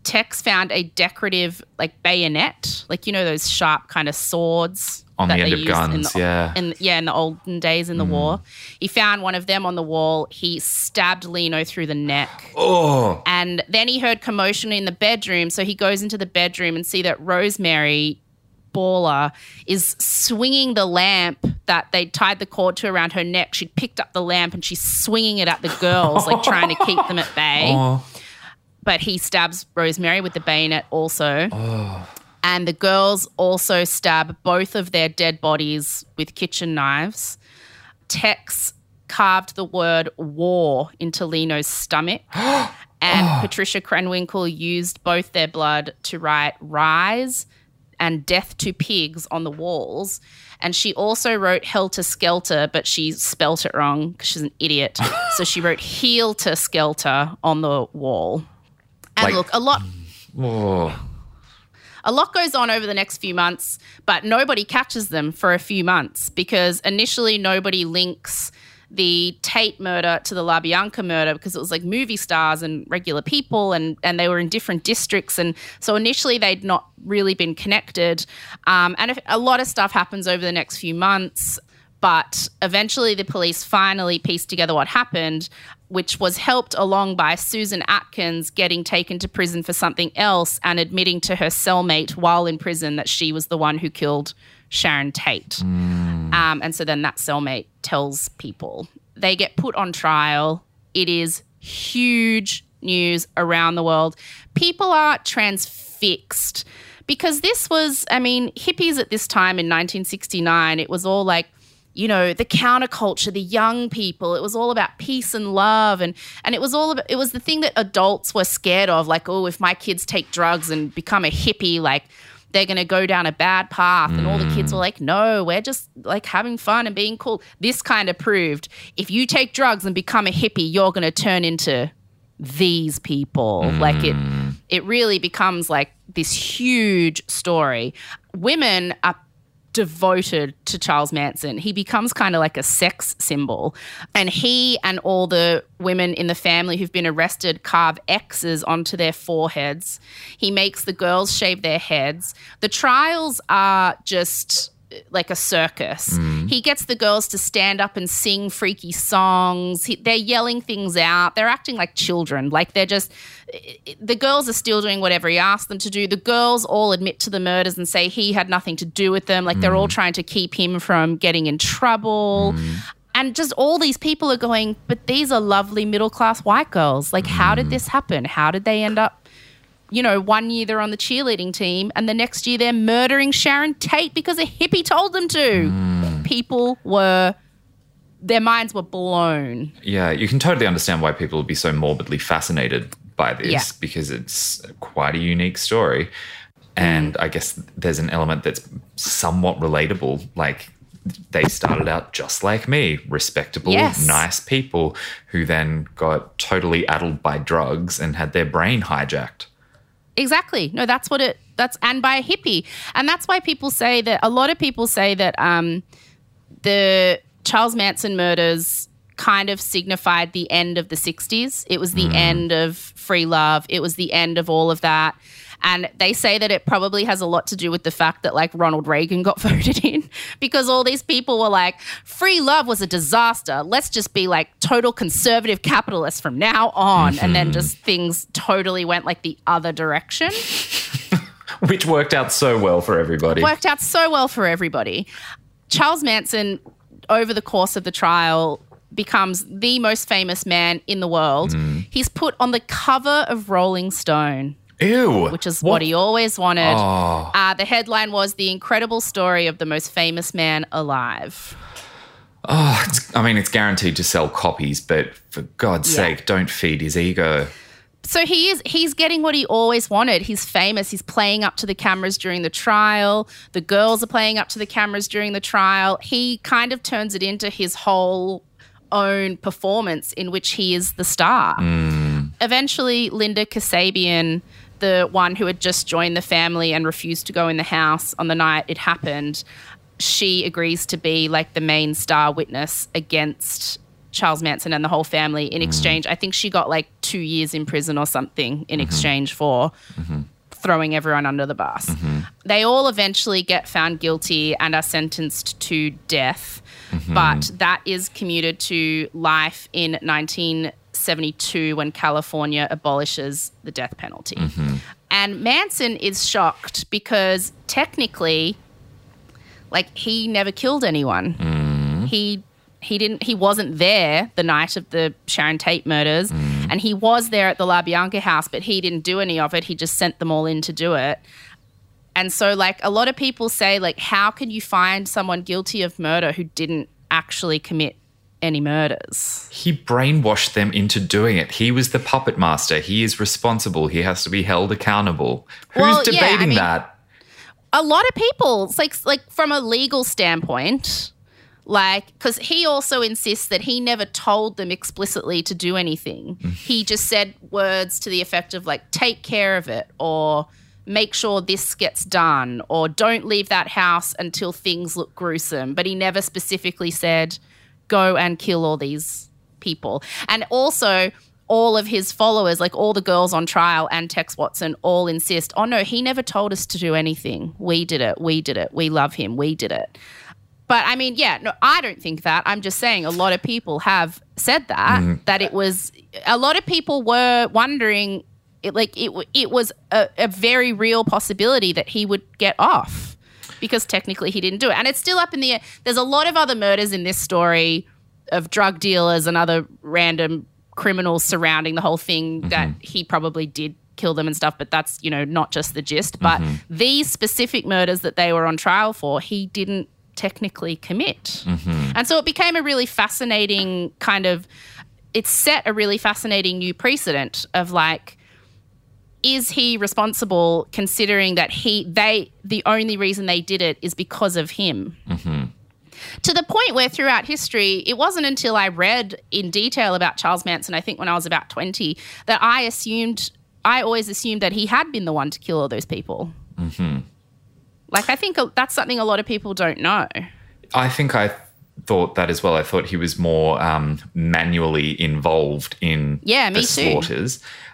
Tex found a decorative like bayonet, like you know those sharp kind of swords On that the end of guns, the, yeah. in yeah in the olden days in the mm. war. He found one of them on the wall. He stabbed Leno through the neck. Oh, And then he heard commotion in the bedroom. So he goes into the bedroom and see that Rosemary Baller is swinging the lamp that they tied the cord to around her neck. She'd picked up the lamp and she's swinging it at the girls, like trying to keep them at bay. oh, But he stabs Rosemary with the bayonet also. Oh. And the girls also stab both of their dead bodies with kitchen knives. Tex carved the word war into Leno's stomach. and oh. Patricia Krenwinkel used both their blood to write rise and death to pigs on the walls. And she also wrote helter skelter, but she spelt it wrong because she's an idiot. so she wrote heel to skelter on the wall. And Like- look, a lot mm, oh. a lot goes on over the next few months, but nobody catches them for a few months because initially nobody links the Tate murder to the LaBianca murder because it was like movie stars and regular people and, and they were in different districts. And so initially they'd not really been connected. Um, and a lot of stuff happens over the next few months. But eventually, the police finally pieced together what happened, which was helped along by Susan Atkins getting taken to prison for something else and admitting to her cellmate while in prison that she was the one who killed Sharon Tate. Um, and so then that cellmate tells people. They get put on trial. It is huge news around the world. People are transfixed because this was, I mean, hippies at this time in 1969, it was all like, you know, the counterculture, the young people. It was all about peace and love, and and it was all about, it was the thing that adults were scared of. Like, oh, if my kids take drugs and become a hippie, like they're going to go down a bad path. And all the kids were mm. like, no, we're just like having fun and being cool. This kind of proved if you take drugs and become a hippie, you're going to turn into these people. Like it, mm. it really becomes like this huge story. Women are devoted to Charles Manson. He becomes kind of like a sex symbol. And he and all the women in the family who've been arrested carve X's onto their foreheads. He makes the girls shave their heads. The trials are just like a circus. Mm. He gets the girls to stand up and sing freaky songs. He, they're yelling things out. They're acting like children. Like they're just, the girls are still doing whatever he asked them to do. The girls all admit to the murders and say he had nothing to do with them. Like they're all mm. trying to keep him from getting in trouble. Mm. And just all these people are going, but these are lovely middle class white girls. Like, how did this happen? How did they end up you know, one year they're on the cheerleading team and the next year they're murdering Sharon Tate because a hippie told them to. Hmm. People were, their minds were blown. Yeah, you can totally understand why people would be so morbidly fascinated by this Yeah. because it's quite a unique story. And mm. I guess there's an element that's somewhat relatable. Like they started out just like me, respectable, Yes. nice people who then got totally addled by drugs and had their brain hijacked. Exactly. No, that's what it, that's, and by a hippie. And that's why people say that, a lot of people say that um, the Charles Manson murders kind of signified the end of the 60s. It was the end of free love, it was the end of all of that. And they say that it probably has a lot to do with the fact that like Ronald Reagan got voted in because all these people were like, free love was a disaster. Let's just be like total conservative capitalists from now on. And then mm-hmm. just things totally went like the other direction. Which worked out so well for everybody. Worked out so well for everybody. Charles Manson, over the course of the trial, becomes the most famous man in the world. Mm. He's put on the cover of Rolling Stone. Ew. which is what, he always wanted. Oh. Uh, the headline was The Incredible Story of the Most Famous Man Alive. Oh, it's, I mean, it's guaranteed to sell copies, but for God's Yeah. sake, don't feed his ego. So he is he's getting what he always wanted. He's famous. He's playing up to the cameras during the trial. The girls are playing up to the cameras during the trial. He kind of turns it into his whole own performance in which he is the star. eventually, Linda Kasabian, the one who had just joined the family and refused to go in the house on the night it happened, she agrees to be like the main star witness against Charles Manson and the whole family in mm-hmm. exchange. I think she got like two years in prison or something in mm-hmm. exchange for mm-hmm. throwing everyone under the bus. They all eventually get found guilty and are sentenced to death, but that is commuted to life in 1972 when California abolishes the death penalty. And Manson is shocked because technically, like, he never killed anyone. He he didn't he wasn't there the night of the Sharon Tate murders and he was there at the LaBianca house but he didn't do any of it he just sent them all in to do it and so like a lot of people say like how can you find someone guilty of murder who didn't actually commit any murders He brainwashed them into doing it. He was the puppet master. He is responsible. He has to be held accountable. Who's Well, yeah, I debating mean- that? a lot of people it's like like from a legal standpoint like because he also insists that he never told them explicitly to do anything mm. he just said words to the effect of like take care of it or make sure this gets done or don't leave that house until things look gruesome but he never specifically said go and kill all these people and also all of his followers, like all the girls on trial and Tex Watson, all insist, oh no, he never told us to do anything. We did it. We did it. We love him. We did it. But I mean, yeah, no, I don't think that. I'm just saying a lot of people have said that, mm. that it was, a lot of people were wondering, it, like, it, it was a, a very real possibility that he would get off because technically he didn't do it. And it's still up in the air. There's a lot of other murders in this story of drug dealers and other random criminals surrounding the whole thing mm-hmm. that he probably did kill them and stuff but that's you know not just the gist. But mm-hmm. these specific murders that they were on trial for he didn't technically commit. Mm-hmm. And so it became a really fascinating kind of it set a really fascinating new precedent of like is he responsible considering that he they the only reason they did it is because of him? To the point where throughout history it wasn't until i read in detail about charles manson i think when i was about 20 that i assumed i always assumed that he had been the one to kill all those people. Like i think that's something a lot of people don't know. I think I thought that as well. I thought he was more um, manually involved in Yeah, me the too.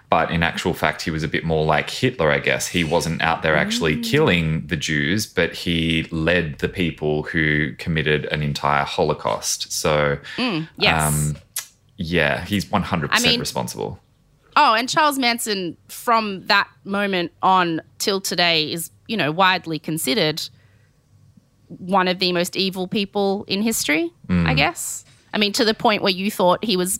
But in actual fact, he was a bit more like Hitler, I guess. He wasn't out there Mm. actually killing the Jews, but he led the people who committed an entire Holocaust. So, yes um, yeah, he's 100% I mean- responsible. Oh, and Charles Manson from that moment on till today is, you know, widely considered one of the most evil people in history, I guess. I mean, to the point where you thought he was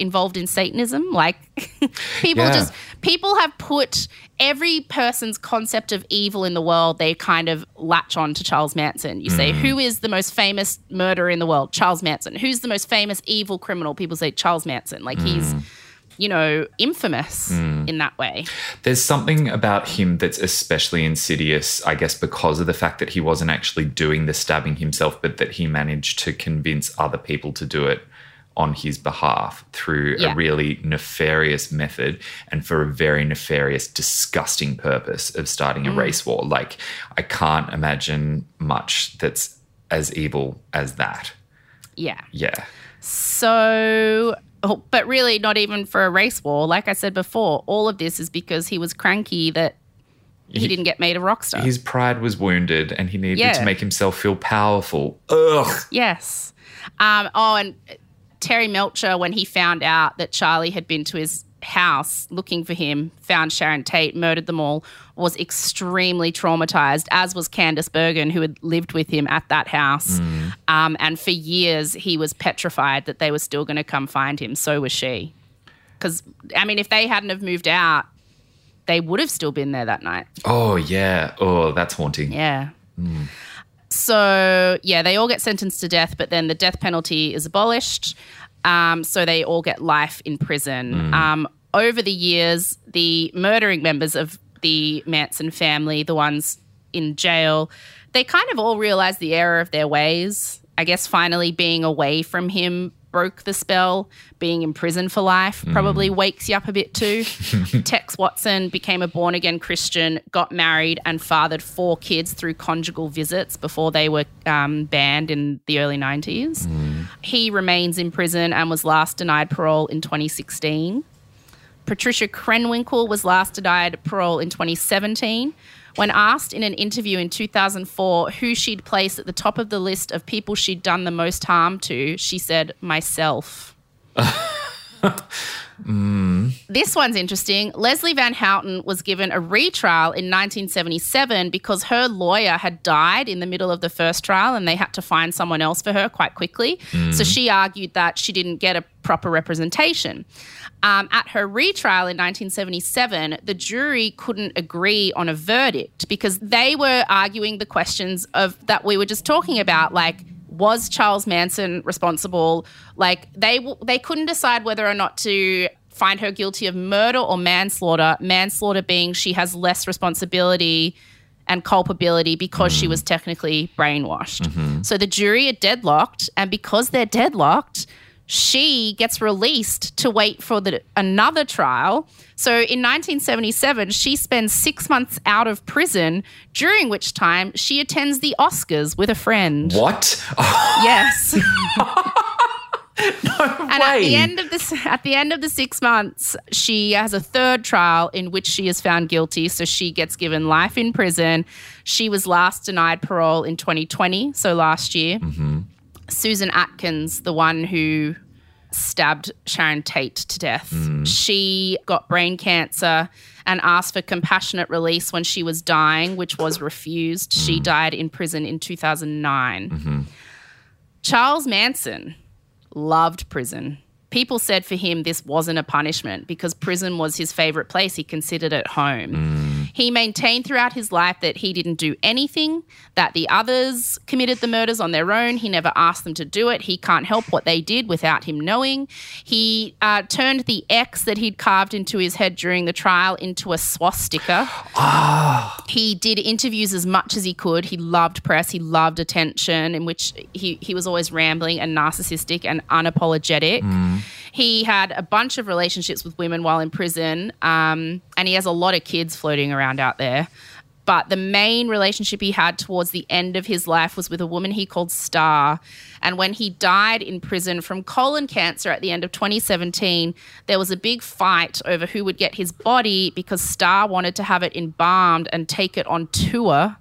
involved in Satanism. Like people Yeah. just people have put every person's concept of evil in the world, they kind of latch on to Charles Manson. You say, hmm. who is the most famous murderer in the world? Charles Manson. Who's the most famous evil criminal? People say Charles Manson. Like he's hmm. you know, infamous hmm. in that way. There's something about him that's especially insidious, I guess, because of the fact that he wasn't actually doing the stabbing himself, but that he managed to convince other people to do it on his behalf through Yeah. a really nefarious method and for a very nefarious, disgusting purpose of starting a race war. Like, I can't imagine much that's as evil as that. Yeah. Yeah. So, oh, but really, not even for a race war. Like I said before, all of this is because he was cranky that he, He- didn't get made a rock star. His pride was wounded and he needed Yeah. to make himself feel powerful. Ugh. Yes. Um, oh, and Terry Melcher, when he found out that Charlie had been to his house looking for him, found Sharon Tate, murdered them all, was extremely traumatized, as was Candice Bergen, who had lived with him at that house. Um, and for years, he was petrified that they were still going to come find him. So was she. Because, I mean, if they hadn't have moved out, they would have still been there that night. Oh, yeah. Oh, that's haunting. Yeah. So, yeah, they all get sentenced to death, but then the death penalty is abolished. Um, so they all get life in prison. Um, over the years, the murdering members of the Manson family, the ones in jail, they kind of all realize the error of their ways. I guess finally being away from him broke the spell. Being in prison for life probably wakes you up a bit too. Tex Watson became a born again Christian, got married, and fathered four kids through conjugal visits before they were um, banned in the early 90s. He remains in prison and was last denied parole in 2016. Patricia Krenwinkel was last denied parole in 2017. When asked in an interview in 2004 who she'd place at the top of the list of people she'd done the most harm to, she said, myself. Hmm. This one's interesting. Leslie Van Houten was given a retrial in 1977 because her lawyer had died in the middle of the first trial and they had to find someone else for her quite quickly. So hmm. she argued that she didn't get a proper representation. Um, at her retrial in 1977, the jury couldn't agree on a verdict because they were arguing the questions of that we were just talking about, like was Charles Manson responsible? Like they they couldn't decide whether or not to find her guilty of murder or manslaughter. Manslaughter being she has less responsibility and culpability because she was technically brainwashed. So the jury are deadlocked, and because they're deadlocked, she gets released to wait for the another trial. So in 1977, she spends six months out of prison, during which time she attends the Oscars with a friend. What? Yes. no And at the end of this, at the end of the six months, she has a third trial in which she is found guilty. So she gets given life in prison. She was last denied parole in 2020, so last year. Mm-hmm. Susan Atkins, the one who stabbed Sharon Tate to death, mm. she got brain cancer and asked for compassionate release when she was dying, which was refused. She mm. died in prison in 2009. Mm-hmm. Charles Manson loved prison. People said for him this wasn't a punishment because prison was his favorite place. He considered it home. Mm. He maintained throughout his life that he didn't do anything, that the others committed the murders on their own. He never asked them to do it. He can't help what they did without him knowing. He uh, turned the X that he'd carved into his head during the trial into a swastika. Ah. He did interviews as much as he could. He loved press. He loved attention, in which he, he was always rambling and narcissistic and unapologetic. Mm. He had a bunch of relationships with women while in prison, um, and he has a lot of kids floating around out there. But the main relationship he had towards the end of his life was with a woman he called Star. And when he died in prison from colon cancer at the end of 2017, there was a big fight over who would get his body because Star wanted to have it embalmed and take it on tour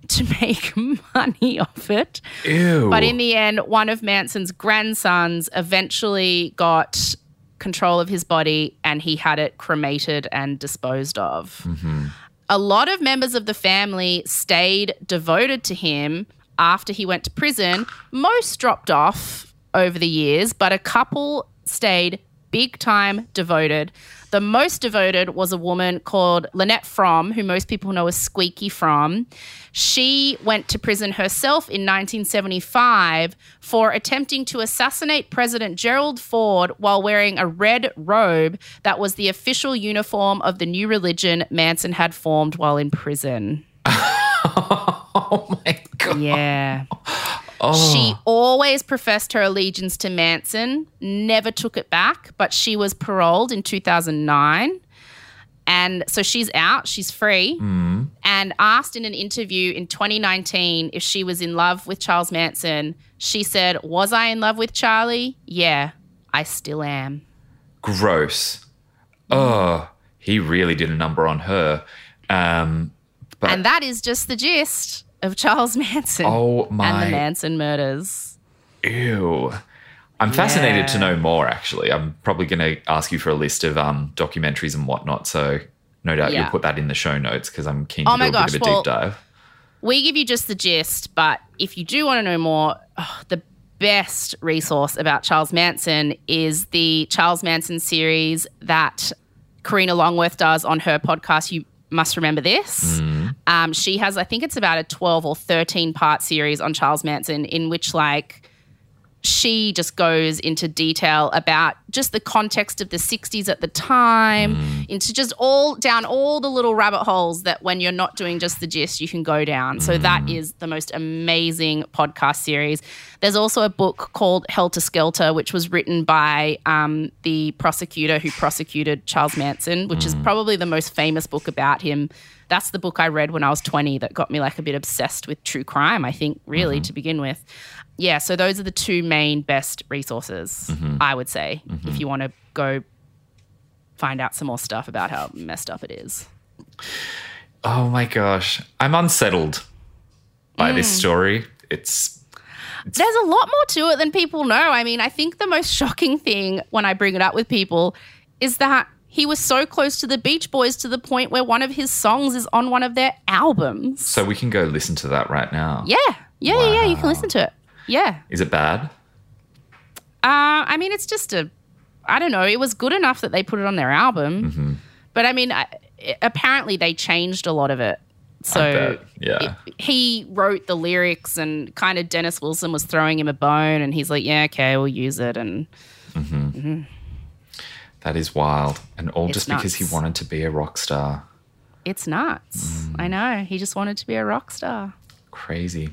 to make money off it. Ew. But in the end, one of Manson's grandsons eventually got control of his body and he had it cremated and disposed of. Mm-hmm. A lot of members of the family stayed devoted to him after he went to prison. Most dropped off over the years, but a couple stayed big time devoted. The most devoted was a woman called Lynette Fromme, who most people know as Squeaky Fromme. She went to prison herself in 1975 for attempting to assassinate President Gerald Ford while wearing a red robe that was the official uniform of the new religion Manson had formed while in prison. oh my god. Yeah. Oh. She always professed her allegiance to Manson, never took it back, but she was paroled in 2009. And so she's out, she's free, and asked in an interview in 2019 if she was in love with Charles Manson. She said, Was I in love with Charlie? Yeah, I still am. Gross. Oh, he really did a number on her. Um, but And that is just the gist of Charles Manson oh my! and the Manson murders. ew. I'm fascinated to know more. Actually, I'm probably going to ask you for a list of um, documentaries and whatnot. So no doubt Yeah. you'll put that in the show notes because I'm keen to Oh do a gosh, bit of a well- deep dive. we give you just the gist, but if you do want to know more, oh, the best resource about Charles Manson is the Charles Manson series that Karina Longworth does on her podcast. You must remember this. Um, she has, I think it's about a 12 or 13 part series on Charles Manson in which, like, she just goes into detail about just the context of the 60s at the time, mm. into just all down all the little rabbit holes that when you're not doing just the gist, you can go down. So that mm. is the most amazing podcast series. There's also a book called Helter Skelter, which was written by um, the prosecutor who prosecuted Charles Manson, which is mm. probably the most famous book about him. That's the book I read when I was 20 that got me like a bit obsessed with true crime, I think, really, mm-hmm. to begin with. Yeah, so those are the two main best resources, I would say, if you want to go find out some more stuff about how messed up it is. Oh my gosh. I'm unsettled by Mm. this story. It's There's a lot more to it than people know. I mean, I think the most shocking thing when I bring it up with people is that he was so close to the Beach Boys to the point where one of his songs is on one of their albums. so we can go listen to that right now. Yeah, yeah, yeah, yeah. You can listen to it. Yeah. Is it bad? Uh, I mean, it's just a, I don't know. It was good enough that they put it on their album, Mm-hmm. but I mean, I, apparently they changed a lot of it. So yeah. it- he wrote the lyrics, and kind of Dennis Wilson was throwing him a bone, and he's like, "Yeah, okay, we'll use it." And That is wild. And all It's just because he wanted to be a rock star. it's nuts. Mm. I know. He just wanted to be a rock star. Crazy.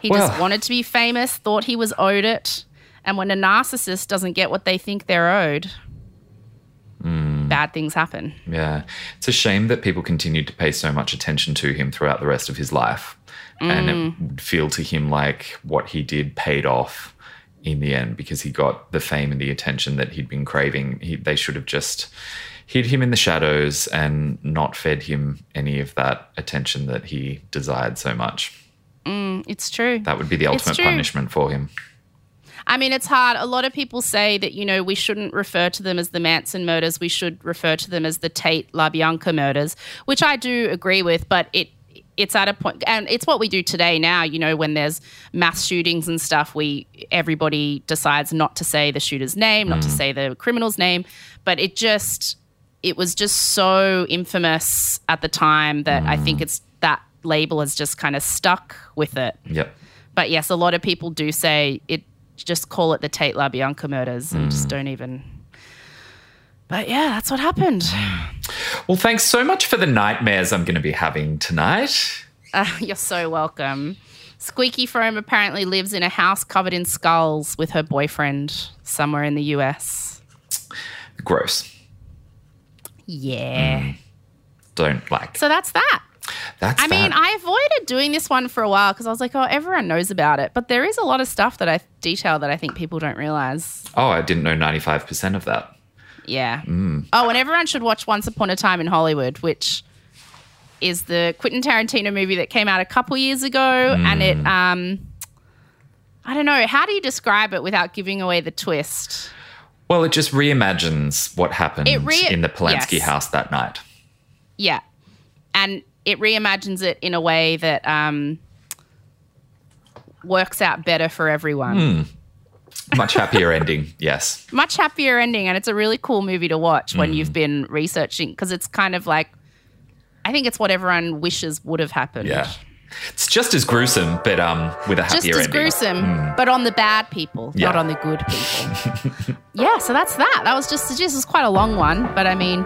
He Well- just wanted to be famous, thought he was owed it. And when a narcissist doesn't get what they think they're owed, Mm. bad things happen. Yeah. It's a shame that people continued to pay so much attention to him throughout the rest of his life. And Mm. it would feel to him like what he did paid off in the end because he got the fame and the attention that he'd been craving. He, they should have just hid him in the shadows and not fed him any of that attention that he desired so much. Mm, it's true. That would be the ultimate punishment for him. I mean, it's hard. A lot of people say that, you know, we shouldn't refer to them as the Manson murders. We should refer to them as the Tate LaBianca murders, which I do agree with, but it it's at a point and it's what we do today now you know when there's mass shootings and stuff we everybody decides not to say the shooter's name not to mm. say the criminal's name but it just it was just so infamous at the time that i think mm. it's that label has just kind of stuck with it Yep. but yes, a lot of people do say it. Just call it the Tate LaBianca murders, and just don't even. But yeah, that's what happened. Well, thanks so much for the nightmares I'm going to be having tonight. Uh, you're so welcome. Squeaky Fromme apparently lives in a house covered in skulls with her boyfriend somewhere in the US. Gross. Yeah. Don't like. So that's that. That's I mean. I avoided doing this one for a while because I was like, oh, everyone knows about it. But there is a lot of stuff that I detail that I think people don't realize. oh, I didn't know 95% of that. Yeah. Oh, and everyone should watch Once Upon a Time in Hollywood, which is the Quentin Tarantino movie that came out a couple years ago, and it um I don't know, how do you describe it without giving away the twist? Well, it just reimagines what happened re- in the Polanski yes. house that night. Yeah. And it reimagines it in a way that um works out better for everyone. Much happier ending, yes. Much happier ending and it's a really cool movie to watch when you've been researching because it's kind of like I think it's what everyone wishes would have happened. Yeah. It's just as gruesome, but um, with a happier ending. just as ending. gruesome, but on the bad people, Yeah. not on the good people. yeah, so that's that. That was just just was quite a long one, but I mean,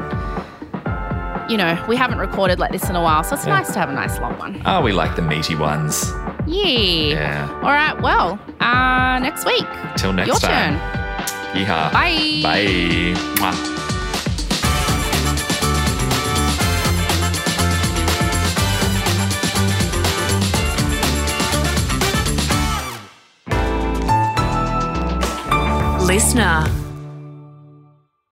you know, we haven't recorded like this in a while, so it's nice to have a nice long one. Oh, we like the meaty ones. Yeah. Yeah. All right. Well, uh, next week. Till next Your time. turn. Yeehaw. Bye. Bye. Mwah. Listener.